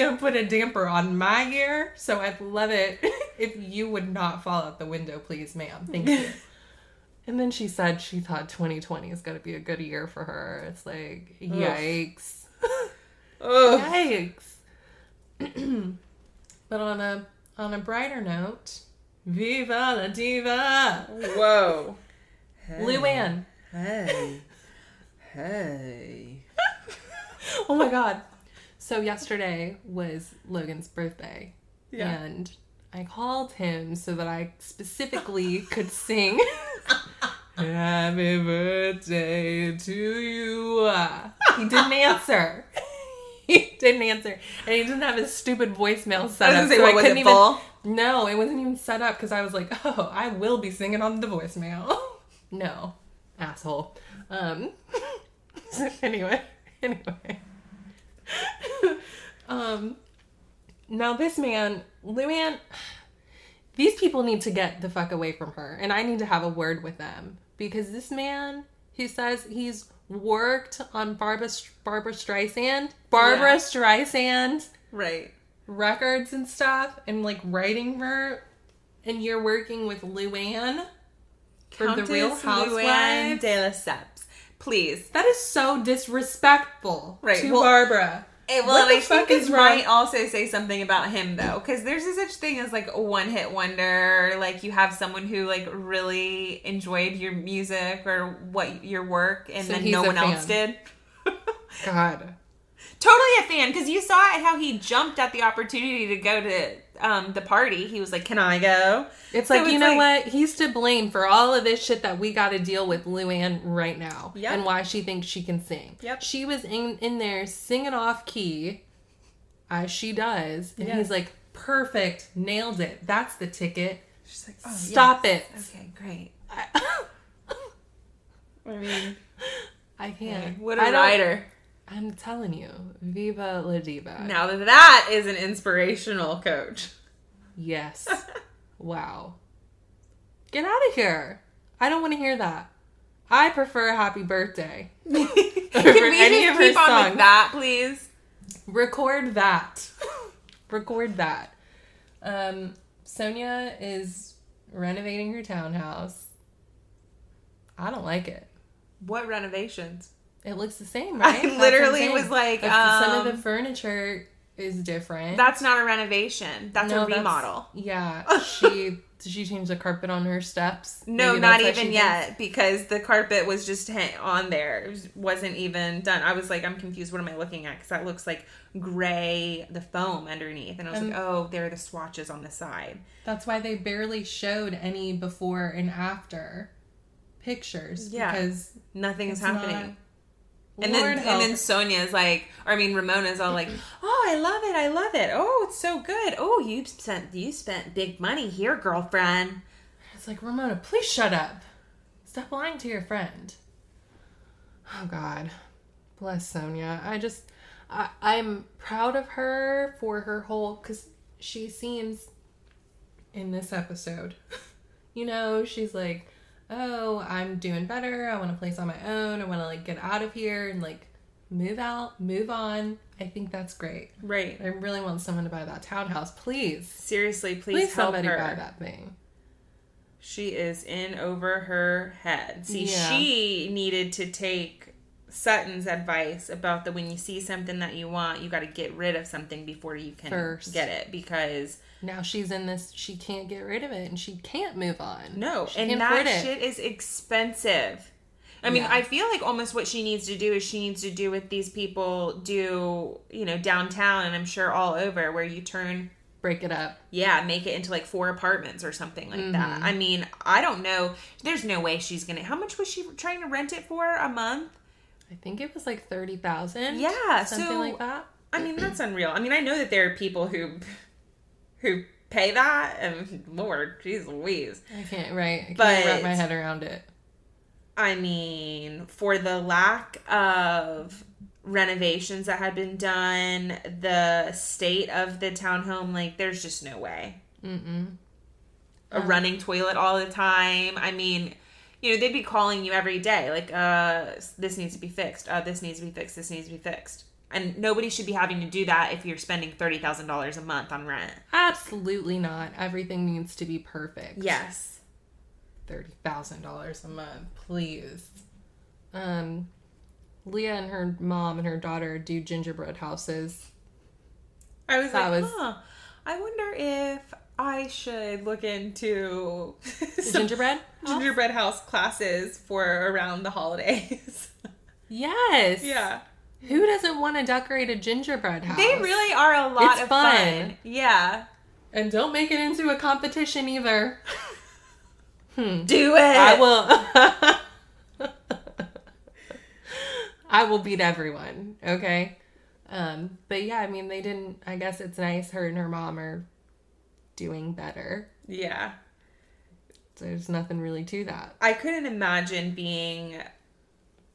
To put a damper on my year. So I'd love it if you would not fall out the window, please, ma'am. Thank you. And then she said she thought 2020 is going to be a good year for her. It's like, yikes. Yikes. but on a on a brighter note, Viva la Diva! Whoa. Luann. Hey. Hey. Oh my god. So yesterday was Logan's birthday. Yeah. And I called him so that I specifically could sing Happy birthday to you. He didn't answer. He didn't answer. And he didn't have his stupid voicemail set up. gonna say, so I couldn't even full? No, it wasn't even set up because I was like, oh, I will be singing on the voicemail. no, asshole. Um, anyway, anyway. um, now this man, Luann, these people need to get the fuck away from her, and I need to have a word with them because this man who says he's worked on Barbara Barbara Streisand, Barbara Yeah. Streisand Right. records and stuff, and like writing her, and you're working with Luann for Countess the Real Luann Housewives. de Lesseps. Please. That is so disrespectful Right, to well- Barbara. Eh, it, What the I fuck think is wrong? might also say something about him though, because there's a such thing as like a one hit wonder. Like you have someone who like really enjoyed your music or what your work, and So then no one else did. God. totally a fan because you saw it how he jumped at the opportunity to go to um, the party. He was like, "Can I go?" It's So like, you it's know like- what? He's to blame for all of this shit that we got to deal with Luann right now. Yep. And why she thinks she can sing. Yep. She was in, in there singing off key, as she does. And Yes. he's like, perfect, nailed it. That's the ticket. She's like, "Oh, Stop yes. it. Okay, great." I, I mean, I can't. what I a don't- writer! I'm telling you. Viva la diva. Now that is an inspirational coach. Yes. wow. Get out of here. I don't want to hear that. I prefer happy birthday. Can we just keep on songs. with that, please? Record that. Record that. Um, Sonja is renovating her townhouse. I don't like it. What renovations? It looks the same, right? I'm literally saying. was like, That's- some of um, the furniture is different. That's not a renovation. That's No, a remodel. yeah, she did she change the carpet on her steps? No, Maybe not that's even thinks. yet because the carpet was just on there. It was- wasn't even done. I was like, I'm confused. What am I looking at? Because that looks like gray, the foam underneath. And I was Um, like, oh, there are the swatches on the side. That's why they barely showed any before and after pictures. Yeah. because Nothing's happening. not- and Lord then and then Sonja's like, or I mean Ramona's all like, oh, I love it, I love it. Oh, it's so good. Oh, you spent you spent big money here, girlfriend. It's like, Ramona, please shut up. Stop lying to your friend. Oh, God. Bless Sonja. I just, I, I'm proud of her for her whole, because she seems in this episode, you know, she's like, oh, I'm doing better. I want a place on my own. I want to, like, get out of here and, like, move out, move on. I think that's great. Right. I really want someone to buy that townhouse. Please. Seriously, please, Please, help somebody her. buy that thing. She is in over her head. See, Yeah. she needed to take Sutton's advice about the when you see something that you want, you got to get rid of something before you can First. get it because now she's in this she can't get rid of it and she can't move on no, she and that shit is expensive. I mean, Yeah. I feel like almost what she needs to do is she needs to do what these people do, you know, downtown and I'm sure all over where you turn break it up yeah, make it into like four apartments or something like that. Mm-hmm. I mean, I don't know. There's no way she's gonna. How much was she trying to rent it for a month? i think it was like 30000 Yeah, something so like that I mean, that's unreal. I mean, I know that there are people who who pay that, and Lord, jeez Louise. i can't right i can't But- wrap my head around it I mean, for the lack of renovations that had been done, the state of the townhome, like, there's just no way. Mm-mm. A running toilet all the time. I mean, you know, they'd be calling you every day, like, uh, this needs to be fixed. Uh, this needs to be fixed. This needs to be fixed. And nobody should be having to do that if you're spending thirty thousand dollars a month on rent. absolutely not everything needs to be perfect Yes. $30000 a month please um leah and her mom and her daughter do gingerbread houses I was That like, was- huh. I wonder if I should look into gingerbread gingerbread house classes for around the holidays. yes yeah. Who doesn't want to decorate a gingerbread house They really are a lot It's of fun. fun. Yeah. And don't make it into a competition either. Hmm. Do it. I will. I will beat everyone. Okay. Um, but yeah, I mean, they didn't. I guess it's nice. Her and her mom are doing better.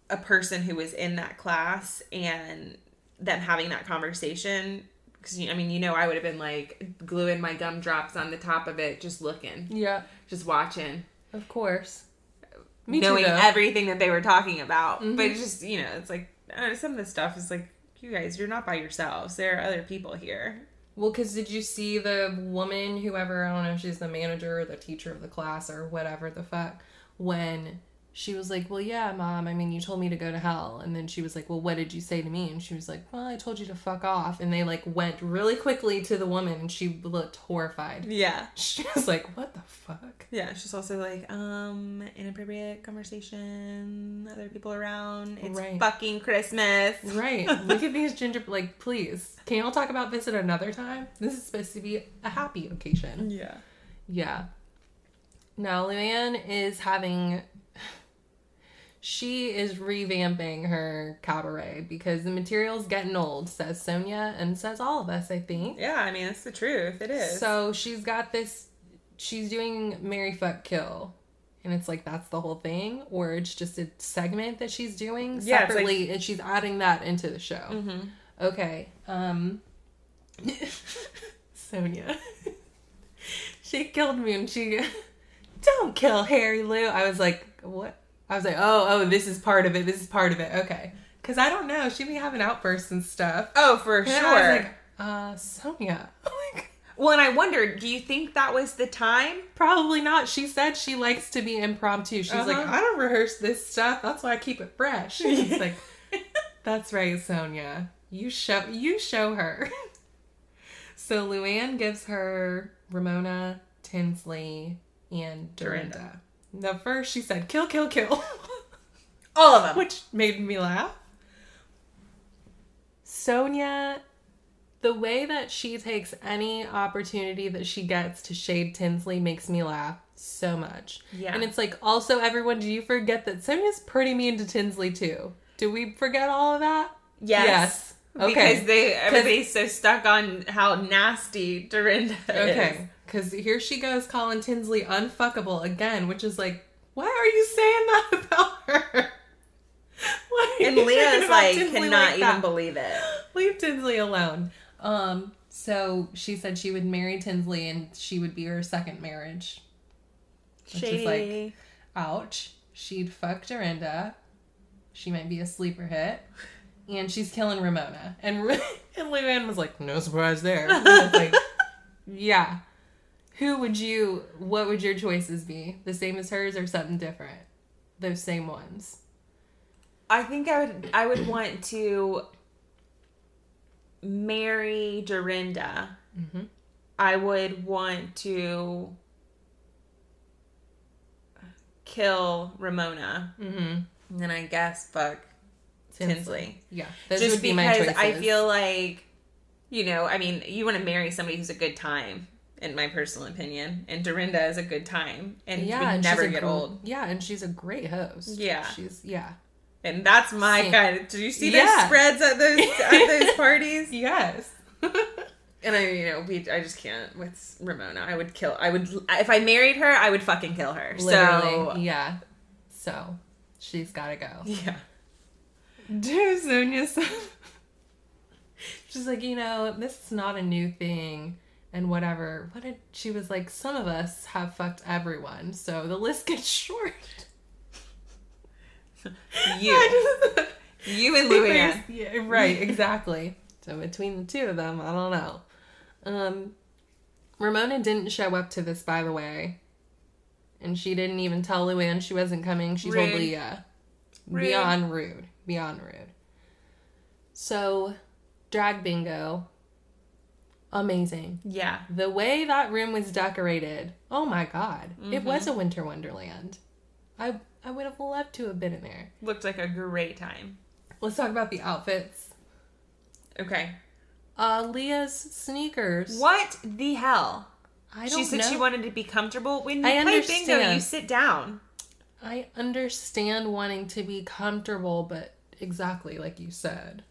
A person who was in that class and them having that conversation because I mean, you know, I would have been like gluing my gumdrops on the top of it, just looking, Yeah, just watching, of course. Me knowing too, everything that they were talking about. Mhm. But just, you know, it's like uh, some of the stuff is like, you guys, you're not by yourselves. There are other people here. Well, because did you see the woman, whoever, I don't know if she's the manager or the teacher of the class or whatever the fuck, when she was like, Well, yeah, mom, I mean, you told me to go to hell. And then she was like, Well, what did you say to me? And she was like, Well, I told you to fuck off. And they like went really quickly to the woman and she looked horrified. Yeah. She was like, What the fuck? Yeah, she's also like, um, inappropriate conversation, other people around. It's Right. fucking Christmas. Right. Look at these ginger, like, please. Can y'all talk about this at another time? This is supposed to be a happy occasion. Yeah. Yeah. Now, Luann is having. She is revamping her cabaret because the material's getting old, says Sonja, and says all of us, I think. Yeah, I mean, it's the truth. It is. So she's got this. She's doing Marry Fuck Kill. And it's like that's the whole thing, or it's just a segment that she's doing Yeah, it's like- separately, and she's adding that into the show. Mhm. Okay. Um Sonja. she killed me and she don't kill Harry Lou. I was like, what? I was like, oh, oh, this is part of it. This is part of it. Okay. Cause I don't know. She be having outbursts and stuff. Oh, for And sure. I was like, uh, Sonja. Like, well, and I wondered, do you think that was the time? probably not. She said she likes to be impromptu. She's like, Uh-huh. I don't rehearse this stuff. That's why I keep it fresh. She's like, that's right, Sonja. You show you show her. so Luann gives her Ramona, Tinsley, and Dorinda. The first she said, kill, kill, kill. All of them. Which made me laugh. Sonja, the way that she takes any opportunity that she gets to shade Tinsley makes me laugh so much. Yeah. And it's like, also, everyone, do you forget that Sonja's pretty mean to Tinsley too? Do we forget all of that? Yes. Yes. Okay. Because they everybody's so stuck on how nasty Dorinda is. Okay. Because here she goes calling Tinsley unfuckable again, which is like, why are you saying that about her? And Leah's like Tinsley cannot like even that? believe it. Leave Tinsley alone. Um, so she said she would marry Tinsley and she would be her second marriage. Which is like, ouch. She'd fuck Dorinda. She might be a sleeper hit. And she's killing Ramona. And, and Luann was like, no surprise there. Like, yeah. Who would you, what would your choices be? The same as hers or something different? Those same ones. I think I would I would want to marry Dorinda. Mhm. I would want to kill Ramona. Mm-hmm. And then I guess fuck Tinsley. Yeah. Those Just would be my because I feel like, you know, I mean, you want to marry somebody who's a good time, in my personal opinion. And Dorinda is a good time and yeah, would and never she's a get gr- old. Yeah, and she's a great host. Yeah. she's yeah. And that's my Same. kind of. Did you see Yeah. those spreads at those at those parties? Yes. And I, you know, we, I just can't with Ramona. I would kill. I would if I married her, I would fucking kill her. Literally, So yeah. So she's got to go. yeah, Dude, Sonja she's like, you know, this is not a new thing and whatever. What did she was like? Some of us have fucked everyone, so the list gets short. you, you and Luann. Yeah, right, exactly. so between the two of them, I don't know. Um, Ramona didn't show up to this, by the way, and she didn't even tell Luann she wasn't coming. She told Rude. Leah. Rude. Beyond rude. Beyond rude. So, drag bingo. Amazing. Yeah, The way that room was decorated. Oh my god. It Mm-hmm. was a winter wonderland. I I would have loved to have been in there. looked like a great time. Let's talk about the outfits. Okay, Uh, Leah's sneakers. what the hell? I don't She said know. she wanted to be comfortable. When you I play bingo, you sit down. I understand wanting to be comfortable, but exactly like you said.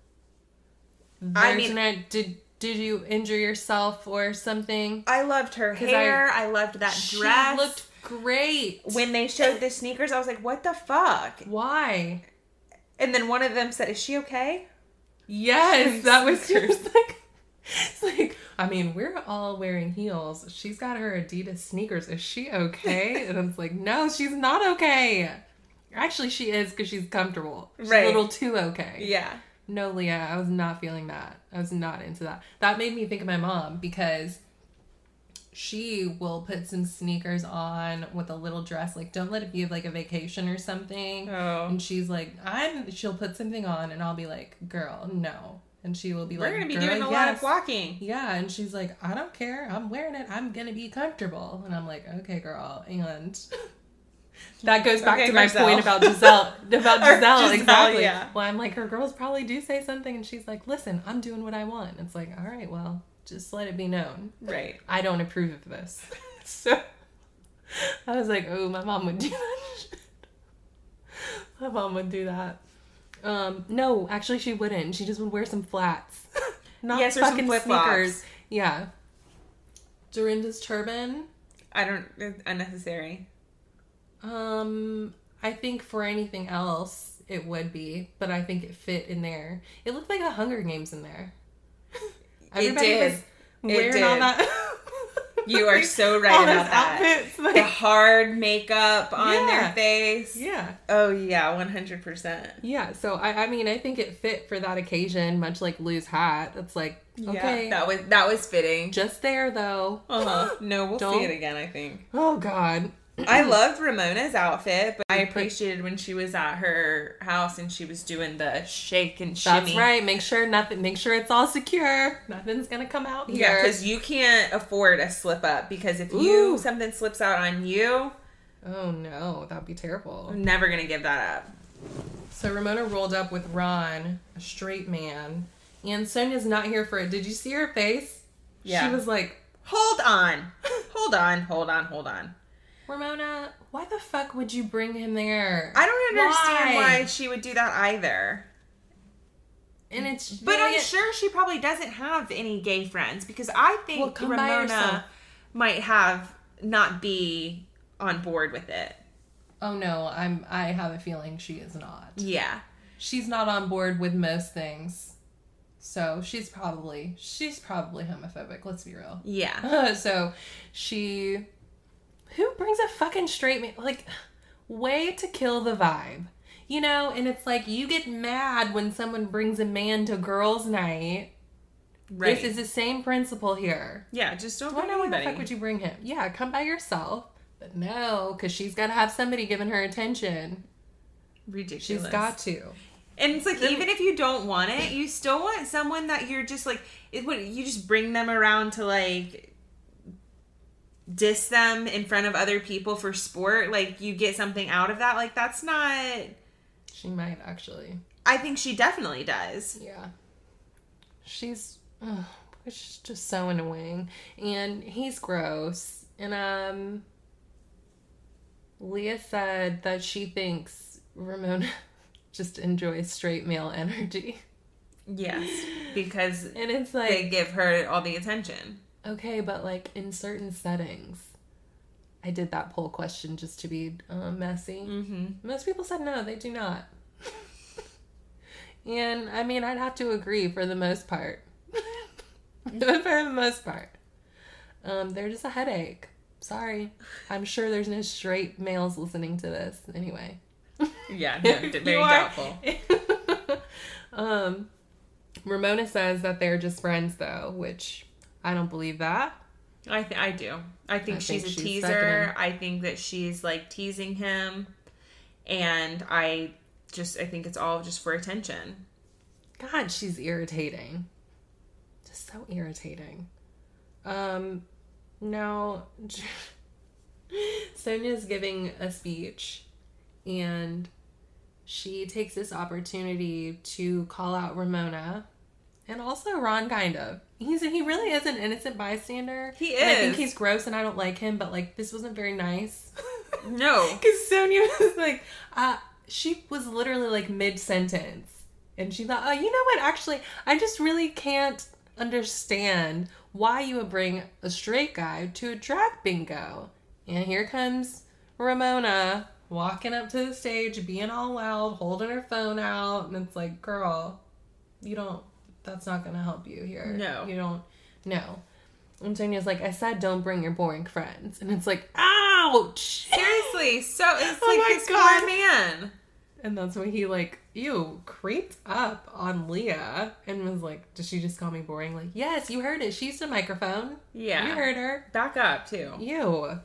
I mean- did did you injure yourself or something? I loved her hair. I, loved that dress. She dress. looked great. when they showed the sneakers, I was like, "What the fuck?" Why? And then one of them said, "Is she okay?" Yes, that was just like it's like I mean, we're all wearing heels. She's got her Adidas sneakers. Is she okay? And it's like, no, she's not okay. Actually, she is because she's comfortable. She's Right. a little too okay. Yeah. No, Leah, I was not feeling that. I was not into that. That made me think of my mom because she will put some sneakers on with a little dress. Like, don't let it be like a vacation or something. Oh. And she's like, I'm. She'll put something on, and I'll be like, girl, no. And she will be like, We're gonna be doing a lot of walking. Yeah, and she's like, I don't care. I'm wearing it. I'm gonna be comfortable. And I'm like, okay, girl. And that goes back Okay, to my point about Giselle. About Giselle, Giselle, exactly. yeah. Well, I'm like, her girls probably do say something, and she's like, listen, I'm doing what I want. It's like, all right, well, just let it be known. Right. I don't approve of this. so I was like, oh, my mom would do that. my mom would do that. Um, no, actually, she wouldn't. She just would wear some flats, not Yes, fucking sneakers. Yeah. Dorinda's turban. I don't. It's unnecessary. Um, I think for anything else, it would be, but I think it fit in there. It looked like the Hunger Games in there. Everybody did. was It wearing all did. that. You are so right all about that. outfits, like- The hard makeup on Yeah. their face. yeah. Oh yeah, one hundred percent. Yeah, so I, I mean, I think it fit for that occasion, much like Lou's hat. It's like, okay, that was that was fitting. just there though. Uh-huh. No, we'll Don't- see it again. I think. Oh God, I loved Ramona's outfit, but I appreciated when she was at her house and she was doing the shake and shimmy. that's right. Make sure nothing. Make sure it's all secure. Nothing's gonna come out here. Yeah, because you can't afford a slip up. Because if Ooh. you something slips out on you, oh no, that'd be terrible. I'm never gonna give that up. So Ramona rolled up with Ron, a straight man, and Sonja's not here for it. Did you see her face? Yeah. She was like, Hold on, hold on, hold on, hold on. Ramona, why the fuck would you bring him there? I don't understand Why? why, she would do that either. and it's But I'm sure she probably doesn't have any gay friends because I think Well, come by yourself. Ramona might have not be on board with it. Oh no, I'm. I have a feeling she is not. Yeah. She's not on board with most things, so she's probably she's probably homophobic. Let's be real. Yeah. so she, who brings a fucking straight man? Like, way to kill the vibe, you know? And it's like you get mad when someone brings a man to girls' night. Right. This is the same principle here. yeah, just don't Why bring no? Why the fuck would you bring him? Yeah, come by yourself. But no, because she's got to have somebody giving her attention. Ridiculous. She's got to. And it's like even if you don't want it, you still want someone that you're just like it would you just bring them around to like diss them in front of other people for sport, like you get something out of that. Like that's not She might actually. I think she definitely does. Yeah. She's ugh, it's just so annoying. And he's gross. And um Leah said that she thinks Ramona just enjoys straight male energy. Yes. Because And it's like they give her all the attention. Okay, but like in certain settings. I did that poll question just to be uh, messy. Mm-hmm. Most people said no, they do not. and I mean, I'd have to agree for the most part. for the most part. Um, they're just a headache. Sorry. I'm sure there's no straight males listening to this anyway. Yeah, no, very doubtful. um, Ramona says that they're just friends, though, which I don't believe that. I th- I do. I think I she's think a she's teaser. I think that she's like teasing him, and I just I think it's all just for attention. God, she's irritating. Just so irritating. Um, now Sonia's giving a speech and she takes this opportunity to call out Ramona and also Ron kind of. He's he really is an innocent bystander. He And I think he's gross and I don't like him, but like this wasn't very nice. No, Because Sonja was like, uh, she was literally like mid sentence. And she thought, oh, you know what? Actually, I just really can't understand why you would bring a straight guy to a drag bingo. And here comes Ramona walking up to the stage, being all loud, holding her phone out, and it's like, girl, you don't. That's not gonna help you here. No. you don't. No. And Sonja's like, I said, don't bring your boring friends, and it's like, ouch. Seriously, so it's Oh like my this God. poor man. And that's when he like, you creeped up on Leah and was like, Did she just call me boring? Like, yes, you heard it. She's the microphone. Yeah. You heard her. Back up too. Ew.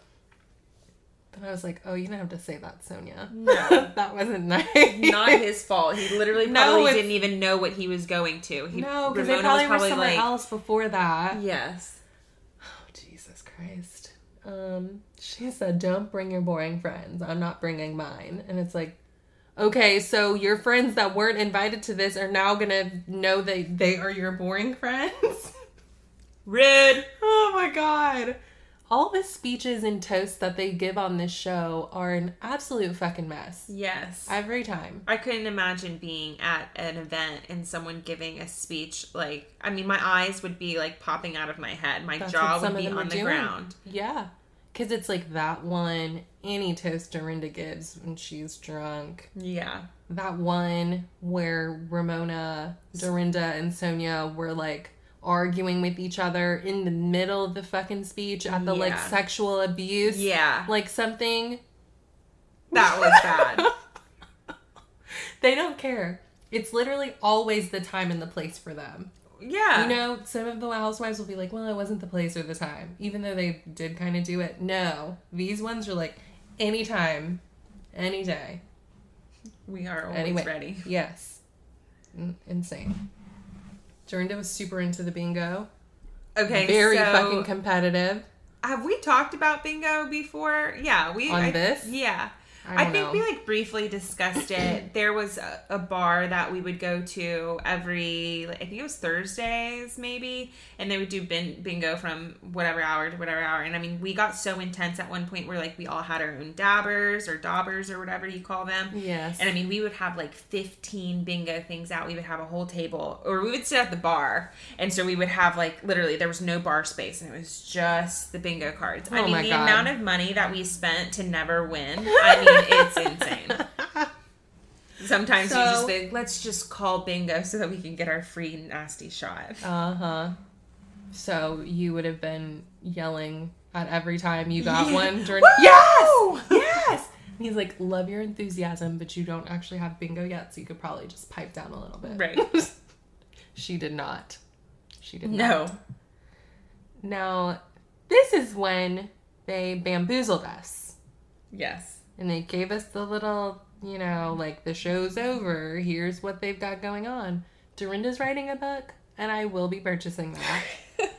But I was like, oh, you didn't have to say that, Sonja. No. that wasn't nice. Not his fault. He literally No, probably it's- didn't even know what he was going to. He, no, because they Ramona probably, were somewhere else before that. Yes. Oh, Jesus Christ. Um, she said, don't bring your boring friends. I'm not bringing mine. And it's like, okay, so your friends that weren't invited to this are now gonna know that they are your boring friends? Rude. oh my god. All the speeches and toasts that they give on this show are an absolute fucking mess. Yes. Every time. I couldn't imagine being at an event and someone giving a speech like I mean my eyes would be like popping out of my head. My That's jaw would be on the doing. ground. Yeah. Because it's like that one, any toast Dorinda gives when she's drunk. Yeah. That one where Ramona, Dorinda, and Sonja were like arguing with each other in the middle of the fucking speech at the like sexual abuse. Yeah. Like something. That was bad. They don't care. It's literally always the time and the place for them. Yeah. You know, some of the housewives will be like, well, it wasn't the place or the time, even though they did kind of do it. No, these ones are like, anytime, any day. we are always Anyway, ready. Yes. N- insane. Dorinda was super into the bingo. Okay. Very so, fucking competitive. Have we talked about bingo before? Yeah, we On I- this? Yeah. I I, think know. we like briefly discussed it. there was a, a bar that we would go to every, like, I think it was Thursdays maybe, and they would do bin, bingo from whatever hour to whatever hour. And I mean, we got so intense at one point where like we all had our own dabbers or daubers or whatever you call them. Yes. And I mean, we would have like 15 bingo things out. We would have a whole table, or we would sit at the bar. And so we would have like literally, there was no bar space, and it was just the bingo cards. Oh I mean, the God. amount of money that we spent to never win, I mean, it's insane. Sometimes you just think, let's just call bingo so that we can get our free nasty shot. Uh huh. So you would have been yelling at every time you got one during. Woo! Yes! Yes! And he's like, love your enthusiasm, but you don't actually have bingo yet, so you could probably just pipe down a little bit. Right. she did not. She did not. No. Now, this is when they bamboozled us. Yes. And they gave us the little, you know, like the show's over. Here's what they've got going on. Dorinda's writing a book, and I will be purchasing that.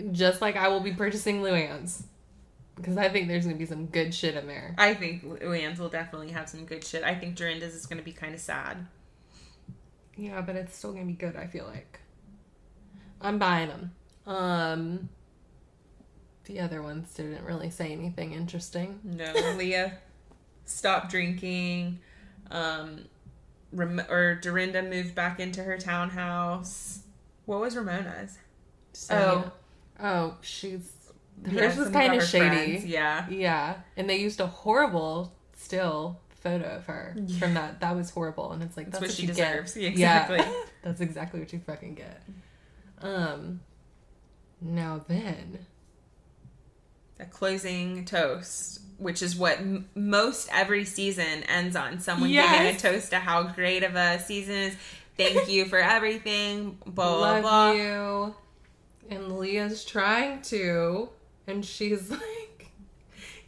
Just like I will be purchasing Luann's. Because I think there's going to be some good shit in there. I think Luann's will definitely have some good shit. I think Dorinda's is going to be kind of sad. Yeah, but it's still going to be good, I feel like. I'm buying them. Um, the other ones didn't really say anything interesting. No, Leah stopped drinking. Um, Ram- or Dorinda moved back into her townhouse. What was Ramona's? So, oh, she's. Yeah, Hers was kind of shady. friends, Yeah. Yeah, and they used a horrible still photo of her from that. That was horrible, and it's like that's, what what, she deserves. Get. Yeah, exactly. Yeah, that's exactly what you fucking get. Um, now then, A closing toast, which is what m- most every season ends on. Someone Yes. giving a toast to how great of a season is. Thank you for everything. Blah blah love blah. you. And Leah's trying to, and she's like,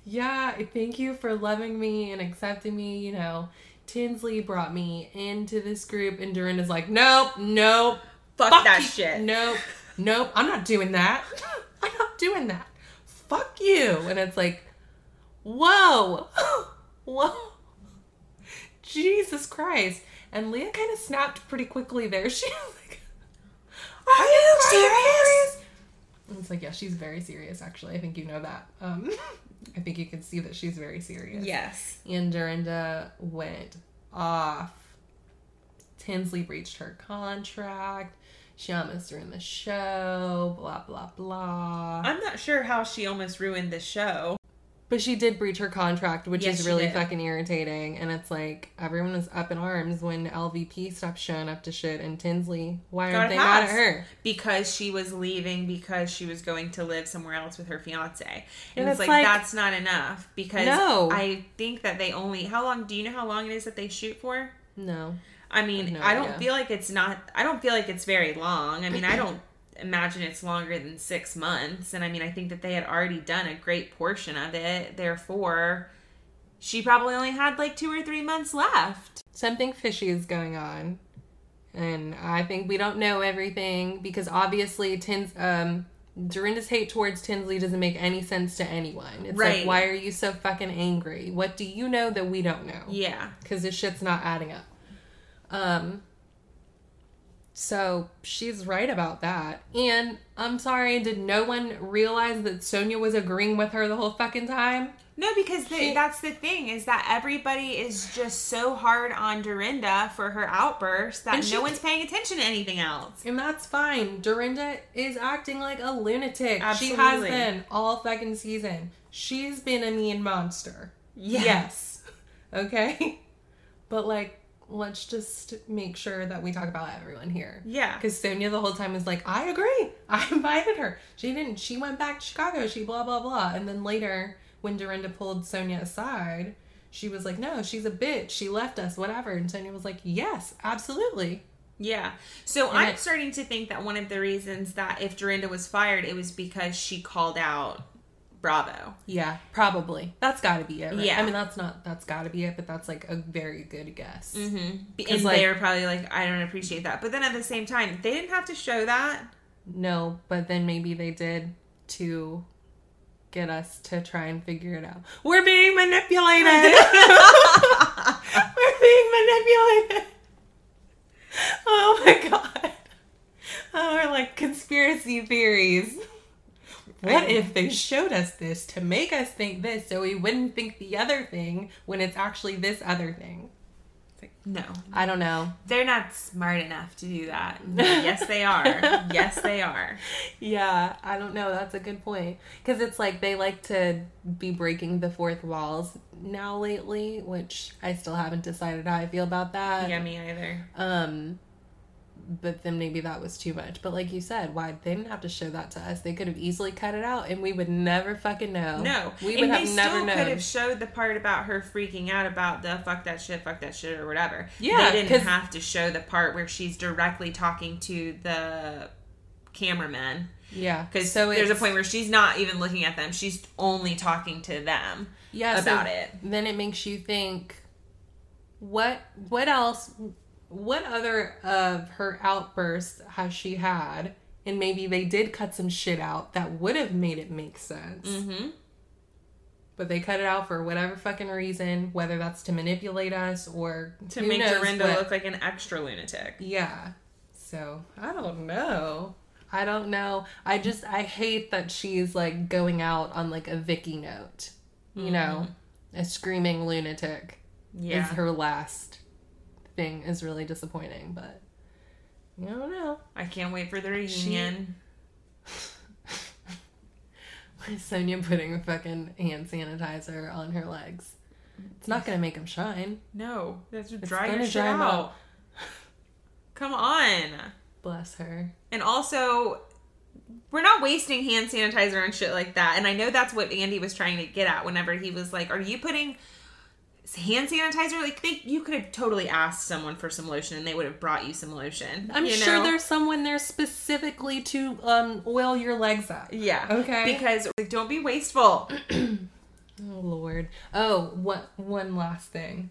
"Yeah, thank you for loving me and accepting me." You know, Tinsley brought me into this group, and Dorinda's like, "Nope, nope." Fuck, Fuck that you. shit. Nope. Nope. I'm not doing that. I'm not doing that. Fuck you. And it's like, whoa. Whoa. Jesus Christ. And Leah kind of snapped pretty quickly there. She was like, Are you serious? And it's like, yeah, she's very serious, actually. I think you know that. Um, I think you can see that she's very serious. Yes. And Dorinda went off. Tinsley breached her contract. She almost ruined the show. Blah blah blah. I'm not sure how she almost ruined the show. But she did breach her contract, which Yes, is really fucking irritating. And it's like everyone was up in arms when LVP stopped showing up to shit and Tinsley. Why aren't they mad at her? because she was leaving because she was going to live somewhere else with her fiance. And, And it's, it's like, like- that's not enough because No. I think that they only how long do you know how long it is that they shoot for? No. I mean, No I don't idea. feel like it's not I don't feel like it's very long. I mean, I don't imagine it's longer than 6 months and I mean, I think that they had already done a great portion of it. Therefore, she probably only had like 2 or 3 months left. Something fishy is going on. And I think we don't know everything because obviously Tins um Dorinda's hate towards Tinsley doesn't make any sense to anyone. It's Right. like, why are you so fucking angry? What do you know that we don't know? Yeah. because this shit's not adding up. Um, so she's right about that. And I'm sorry, did no one realize that Sonja was agreeing with her the whole fucking time? No, because the, She- that's the thing is that everybody is just so hard on Dorinda for her outburst that she- no one's paying attention to anything else. And that's fine. Dorinda is acting like a lunatic. Absolutely. She has been all fucking season. She's been a mean monster. Yeah. Yes. Okay? But like, let's just make sure that we talk about everyone here. Yeah. Because Sonja the whole time was like, I agree. I invited her. She didn't. She went back to Chicago. She blah, blah, blah. And then later, when Dorinda pulled Sonja aside, she was like, no, she's a bitch. She left us, whatever. And Sonja was like, yes, absolutely. Yeah. So And I'm it- starting to think that one of the reasons that if Dorinda was fired, it was because she called out Bravo. Yeah, probably. That's got to be it. Right? Yeah. I mean, that's not, that's got to be it, but that's like a very good guess. Mm-hmm. 'Cause, And like- they were probably like, I don't appreciate that. But then at the same time, they didn't have to show that. No, but then maybe they did to get us to try and figure it out. We're being manipulated. We're being manipulated. Oh my god. Oh, we're like conspiracy theories. What if they showed us this to make us think this so we wouldn't think the other thing when it's actually this other thing? Like, no. I don't know. They're not smart enough to do that. yes, they are. yes, they are. Yeah, I don't know. That's a good point. Because it's like they like to be breaking the fourth walls now lately, which I still haven't decided how I feel about that. Yeah, me either. Um, but then maybe that was too much. But like you said, why they didn't have to show that to us? They could have easily cut it out, and we would never fucking know. No, we and would they have never still known. could have showed the part about her freaking out about the fuck that shit, fuck that shit, or whatever. Yeah, they didn't have to show the part where she's directly talking to the cameraman yeah, because so there's a point where she's not even looking at them; she's only talking to them yeah, so about it. Then it makes you think, what what else? What other of her outbursts has she had? And maybe they did cut some shit out that would have made it make sense. Mm-hmm. But they cut it out for whatever fucking reason, whether that's to manipulate us or To make knows Dorinda look like an extra lunatic. Yeah. So I don't know. I don't know. I just I hate that she's like going out on like a Vicki note. You know, a screaming lunatic Yeah, is her last thing is really disappointing, but I don't know. I can't wait for the reunion. Why is Sonja putting a fucking hand sanitizer on her legs? It's not gonna make them shine. No, that's just dry gonna your shit dry out. Come on. Bless her. And also, we're not wasting hand sanitizer and shit like that. And I know that's what Andy was trying to get at whenever he was like, "Are you putting hand sanitizer?" Like, they, you could have totally asked someone for some lotion, and they would have brought you some lotion. I'm sure know? there's someone there specifically to um oil your legs up. yeah, Okay. Because like, don't be wasteful. Oh Lord. Oh, what one last thing.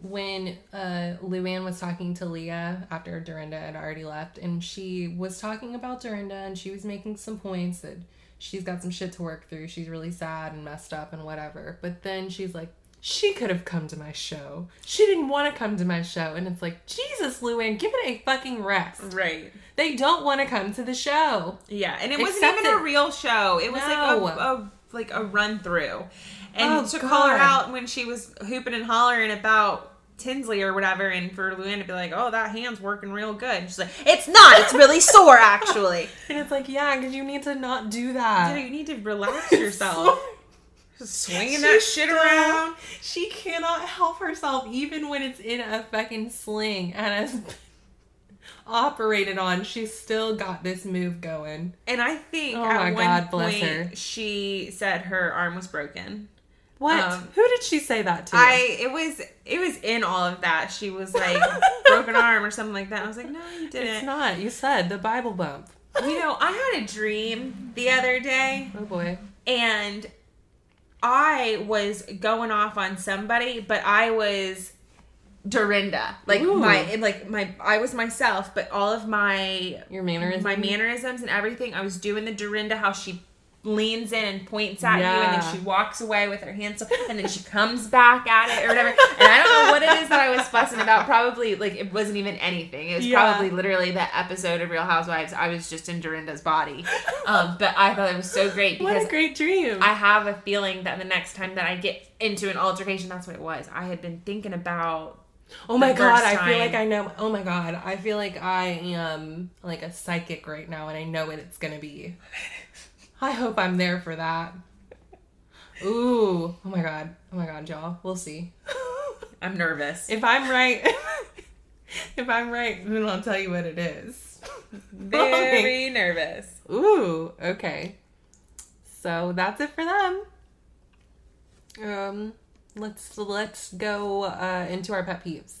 When uh Luann was talking to Leah after Dorinda had already left, and she was talking about Dorinda and she was making some points that she's got some shit to work through. She's really sad and messed up and whatever. But then she's like, she could have come to my show. She didn't want to come to my show. And it's like, Jesus, Luann, give it a fucking rest. right. They don't want to come to the show. Yeah, and it wasn't Except even a real show. It was No. like a, a like a run through. And Oh, to call her out when she was hooping and hollering about Tinsley or whatever, and for Luann to be like, "Oh, that hand's working real good," and she's like, "It's not. It's really sore, actually." And it's like, yeah, because you need to not do that. Dude, you need to relax yourself. swinging that shit around. She cannot help herself, even when it's in a fucking sling and has been operated on. She's still got this move going. And I think Oh at my one God, bless point her. she said her arm was broken. What? Um, Who did she say that to? I it was it was in all of that. She was like broken arm or something like that. I was like, no, you didn't. It's not. You said the Bible bump. You know, I had a dream the other day, Oh boy. and I was going off on somebody, but I was Dorinda, like Ooh. my like my I was myself, but all of my Your mannerisms. my mannerisms and everything. I was doing the Dorinda how she leans in and points at you and then she walks away with her hands up and then she comes back at it or whatever. And I don't know what it is that I was fussing about. Probably like it wasn't even anything. It was Yeah. probably literally that episode of Real Housewives. I was just in Dorinda's body. Um, but I thought it was so great because What a great dream. I have a feeling that the next time that I get into an altercation, that's what it was. I had been thinking about oh my god, I feel like I know. Oh my god, I feel like I am like a psychic right now and I know what it's gonna be. I hope I'm there for that. Ooh, oh my god, oh my god, y'all. We'll see. I'm nervous. If I'm right, if I'm right, then I'll tell you what it is. Very nervous. Ooh, okay. So that's it for them. Um, let's let's go uh, into our pet peeves.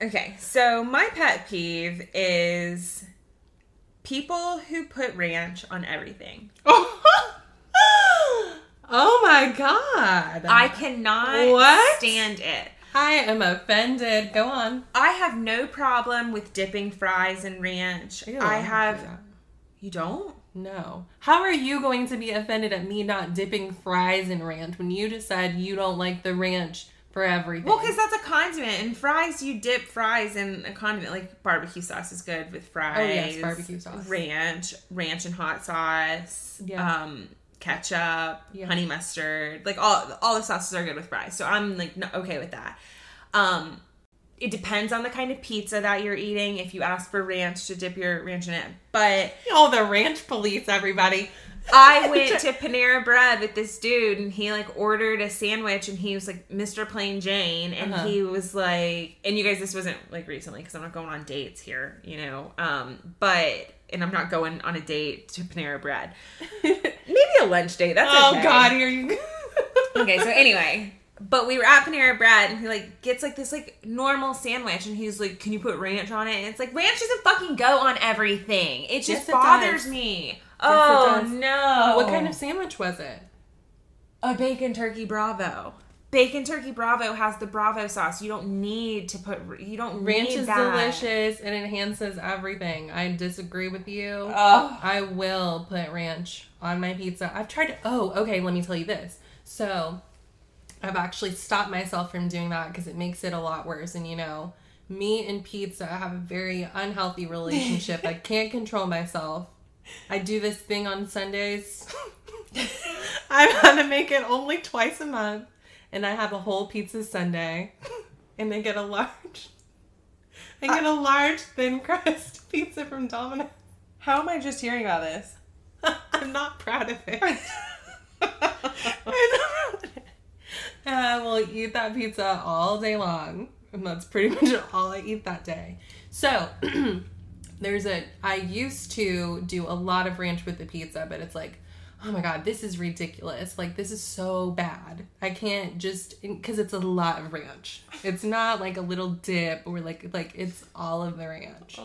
Okay, so my pet peeve is people who put ranch on everything. oh my god! I cannot What? stand it. I am offended. Go on. I have no problem with dipping fries in ranch. Ew, I have. You don't? No. How are you going to be offended at me not dipping fries in ranch when you decide you don't like the ranch for everything? Well, because that's a condiment. And fries, you dip fries in a condiment. Like barbecue sauce is good with fries. Oh, yes, barbecue sauce. Ranch, ranch and hot sauce. Yeah. Um, ketchup, Yeah. honey mustard. Like all all the sauces are good with fries. So I'm like no, okay with that. Um, it depends on the kind of pizza that you're eating. If you ask for ranch to dip your ranch in it, but oh, the ranch police, everybody. I went to Panera Bread with this dude, and he like ordered a sandwich, and he was like Mr. Plain Jane, and Uh-huh. he was like, and you guys, this wasn't like recently because I'm not going on dates here, you know, um, but and I'm not going on a date to Panera Bread, maybe a lunch date. That's Oh okay. God, here you go. Okay, so anyway, but we were at Panera Bread, and he like gets like this like normal sandwich, and he's like, "Can you put ranch on it?" And it's like ranch doesn't fucking go on everything. It just Yes, it bothers does. me. Oh no! What kind of sandwich was it? A bacon turkey bravo. Bacon turkey bravo has the bravo sauce. You don't need to put. You don't Ranch is that. delicious and enhances everything. I disagree with you. I will put ranch on my pizza. I've tried to. Oh, okay. Let me tell you this. So, I've actually stopped myself from doing that because it makes it a lot worse. And you know, me and pizza have a very unhealthy relationship. I can't control myself. I do this thing on Sundays. I'm gonna make it only twice a month, and I have a whole pizza Sunday, and I get a large. I get a large thin crust pizza from Domino's. how am I just hearing about this? I'm not proud of it. and I will eat that pizza all day long. And that's pretty much all I eat that day. So there's a I used to do a lot of ranch with the pizza, but it's like, oh my god, this is ridiculous. Like this is so bad. I can't just because it's a lot of ranch. It's not like a little dip or like like it's all of the ranch.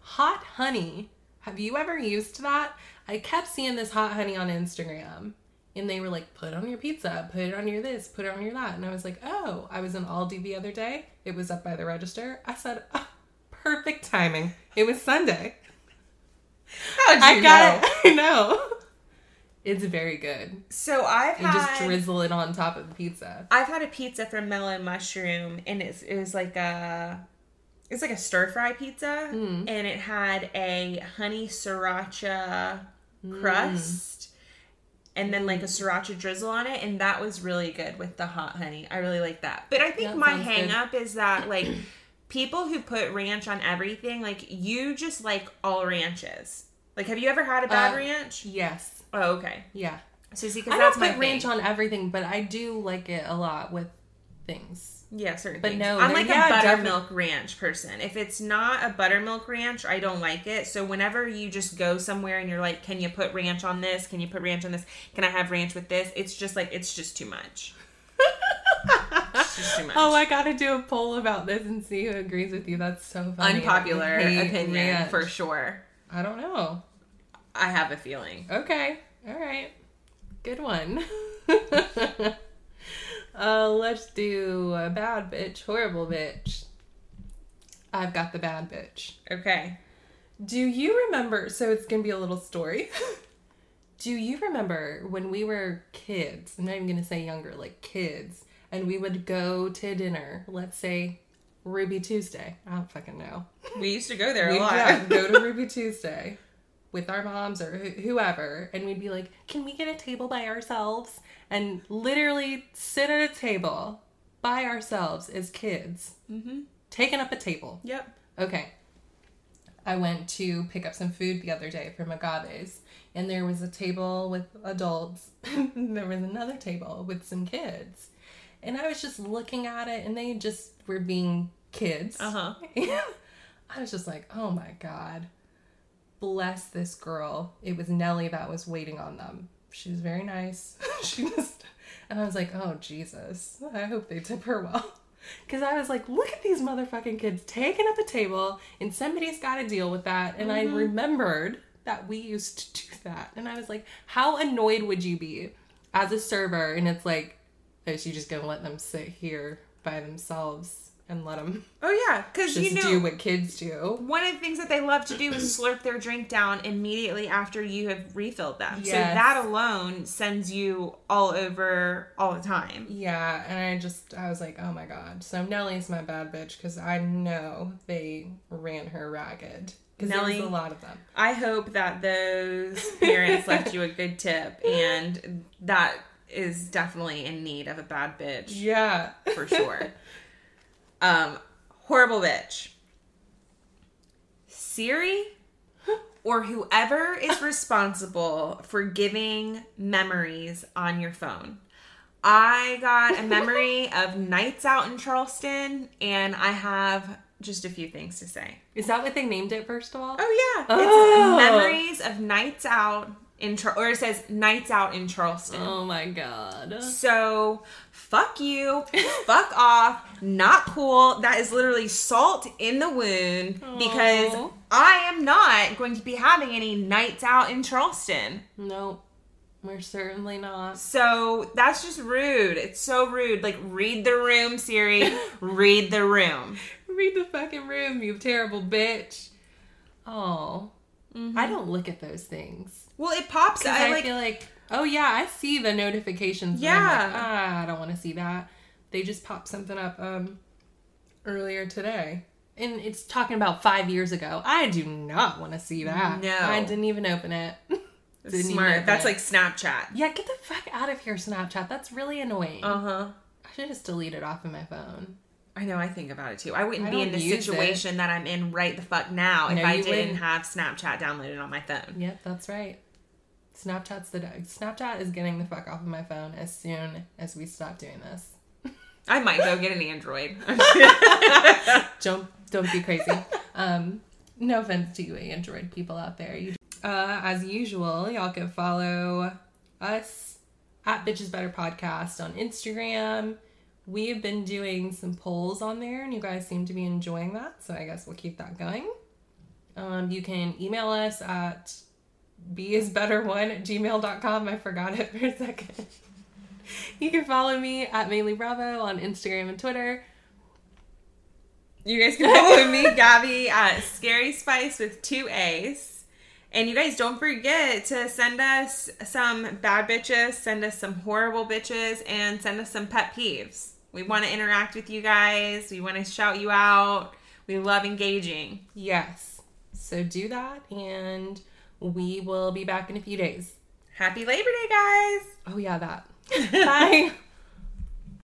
Hot honey. Have you ever used that? I kept seeing this hot honey on Instagram. And they were like, put it on your pizza, put it on your this, put it on your that. And I was like, oh, I was in Aldi the other day. It was up by the register. I said, oh, perfect timing. It was Sunday. How'd you I got know? it. I know. It's very good. So I've And had just drizzle it on top of the pizza. I've had a pizza from Mellow Mushroom, and it's, it was like a it's like a stir fry pizza, Hmm. and it had a honey sriracha crust, and then like a sriracha drizzle on it, and that was really good with the hot honey. I really like that. But I think That my sounds good. hang up is that like people who put ranch on everything, like you just like all ranches. Like, have you ever had a bad Uh, ranch? Yes. Oh, okay. Yeah. So I because don't that's put my ranch on everything, but I do like it a lot with things. Yeah, certain But things. no, I'm like yeah, a buttermilk ranch person. If it's not a buttermilk ranch, I don't like it. So whenever you just go somewhere and you're like, "Can you put ranch on this? Can you put ranch on this? Can I have ranch with this?" It's just like it's just too much. Just too much. Oh, I gotta do a poll about this and see who agrees with you. That's so funny. Unpopular opinion ranch. for sure. I don't know. I have a feeling. Okay. All right. Good one. uh, let's do a bad bitch, horrible bitch. I've got the bad bitch. Okay. Do you remember? So it's gonna be a little story. Do you remember when we were kids? I'm not even gonna say younger, like kids, and we would go to dinner. Let's say Ruby Tuesday. I don't fucking know. We used to go there a lot. yeah, go to Ruby Tuesday with our moms or wh- whoever, and we'd be like, "Can we get a table by ourselves?" And literally sit at a table by ourselves as kids, mm-hmm. taking up a table. Yep. Okay. I went to pick up some food the other day from Agave's, and there was a table with adults, and there was another table with some kids. And I was just looking at it, and they just were being kids. Uh huh. I was just like, oh my God. Bless this girl. It was Nellie that was waiting on them. She was very nice. she just, and I was like, oh Jesus. I hope they tip her well. Because I was like, look at these motherfucking kids taking up a table, and somebody's got to deal with that. And I remembered that we used to do that. And I was like, how annoyed would you be as a server? And it's like, oh, you just gonna let them sit here by themselves and let them Oh yeah, because you know do what kids do. one of the things that they love to do is slurp their drink down immediately after you have refilled them. So that alone sends you all over all the time. Yeah, and I just I was like, oh my god. So Nellie's my bad bitch because I know they ran her ragged. Because there was a lot of them. I hope that those parents left you a good tip, and that is definitely in need of a bad bitch Yeah. for sure. um, horrible bitch. Siri or whoever is responsible for giving memories on your phone. I got a memory of nights out in Charleston, and I have just a few things to say. Is that what they named it first of all? Oh yeah, Oh. it's memories of nights out in Char- or it says nights out in Charleston. Oh my god. So fuck you, fuck off, not cool. That is literally salt in the wound because I am not going to be having any nights out in Charleston. Nope. We're certainly not. So that's just rude. It's so rude. Like read the room, Siri. read the room. Read the fucking room, you terrible bitch. Oh. Mm-hmm. I don't look at those things. Well, it pops. I, I, like. feel like, oh yeah, I see the notifications. Yeah. Like, ah, I don't want to see that. They just popped something up um earlier today. And it's talking about five years ago. I do not want to see that. No. I didn't even open it. Smart. That's it. like Snapchat. Yeah, get the fuck out of here, Snapchat. That's really annoying. Uh huh. I should just delete it off of my phone. I know. I think about it too. I wouldn't I be in the use it. situation that I'm in right the fuck now if I didn't wouldn't. have Snapchat downloaded on my phone. Yep, that's right. Snapchat's the Snapchat is getting the fuck off of my phone as soon as we stop doing this. I might go get an Android. don't don't be crazy. um, no offense to you Android people out there. You, uh, as usual, y'all can follow us at Bitches Better Podcast on Instagram. We've been doing some polls on there, and you guys seem to be enjoying that. So I guess we'll keep that going. Um, you can email us at beisbetter1 at gmail.com. I forgot it for a second. you can follow me at Mainly Bravo on Instagram and Twitter. You guys can follow me, Gabby, at Scary Spice with two A's. And you guys don't forget to send us some bad bitches, send us some horrible bitches, and send us some pet peeves. We want to interact with you guys. We want to shout you out. We love engaging. Yes. So do that, and we will be back in a few days. Happy Labor Day, guys! Oh, yeah, that. Bye.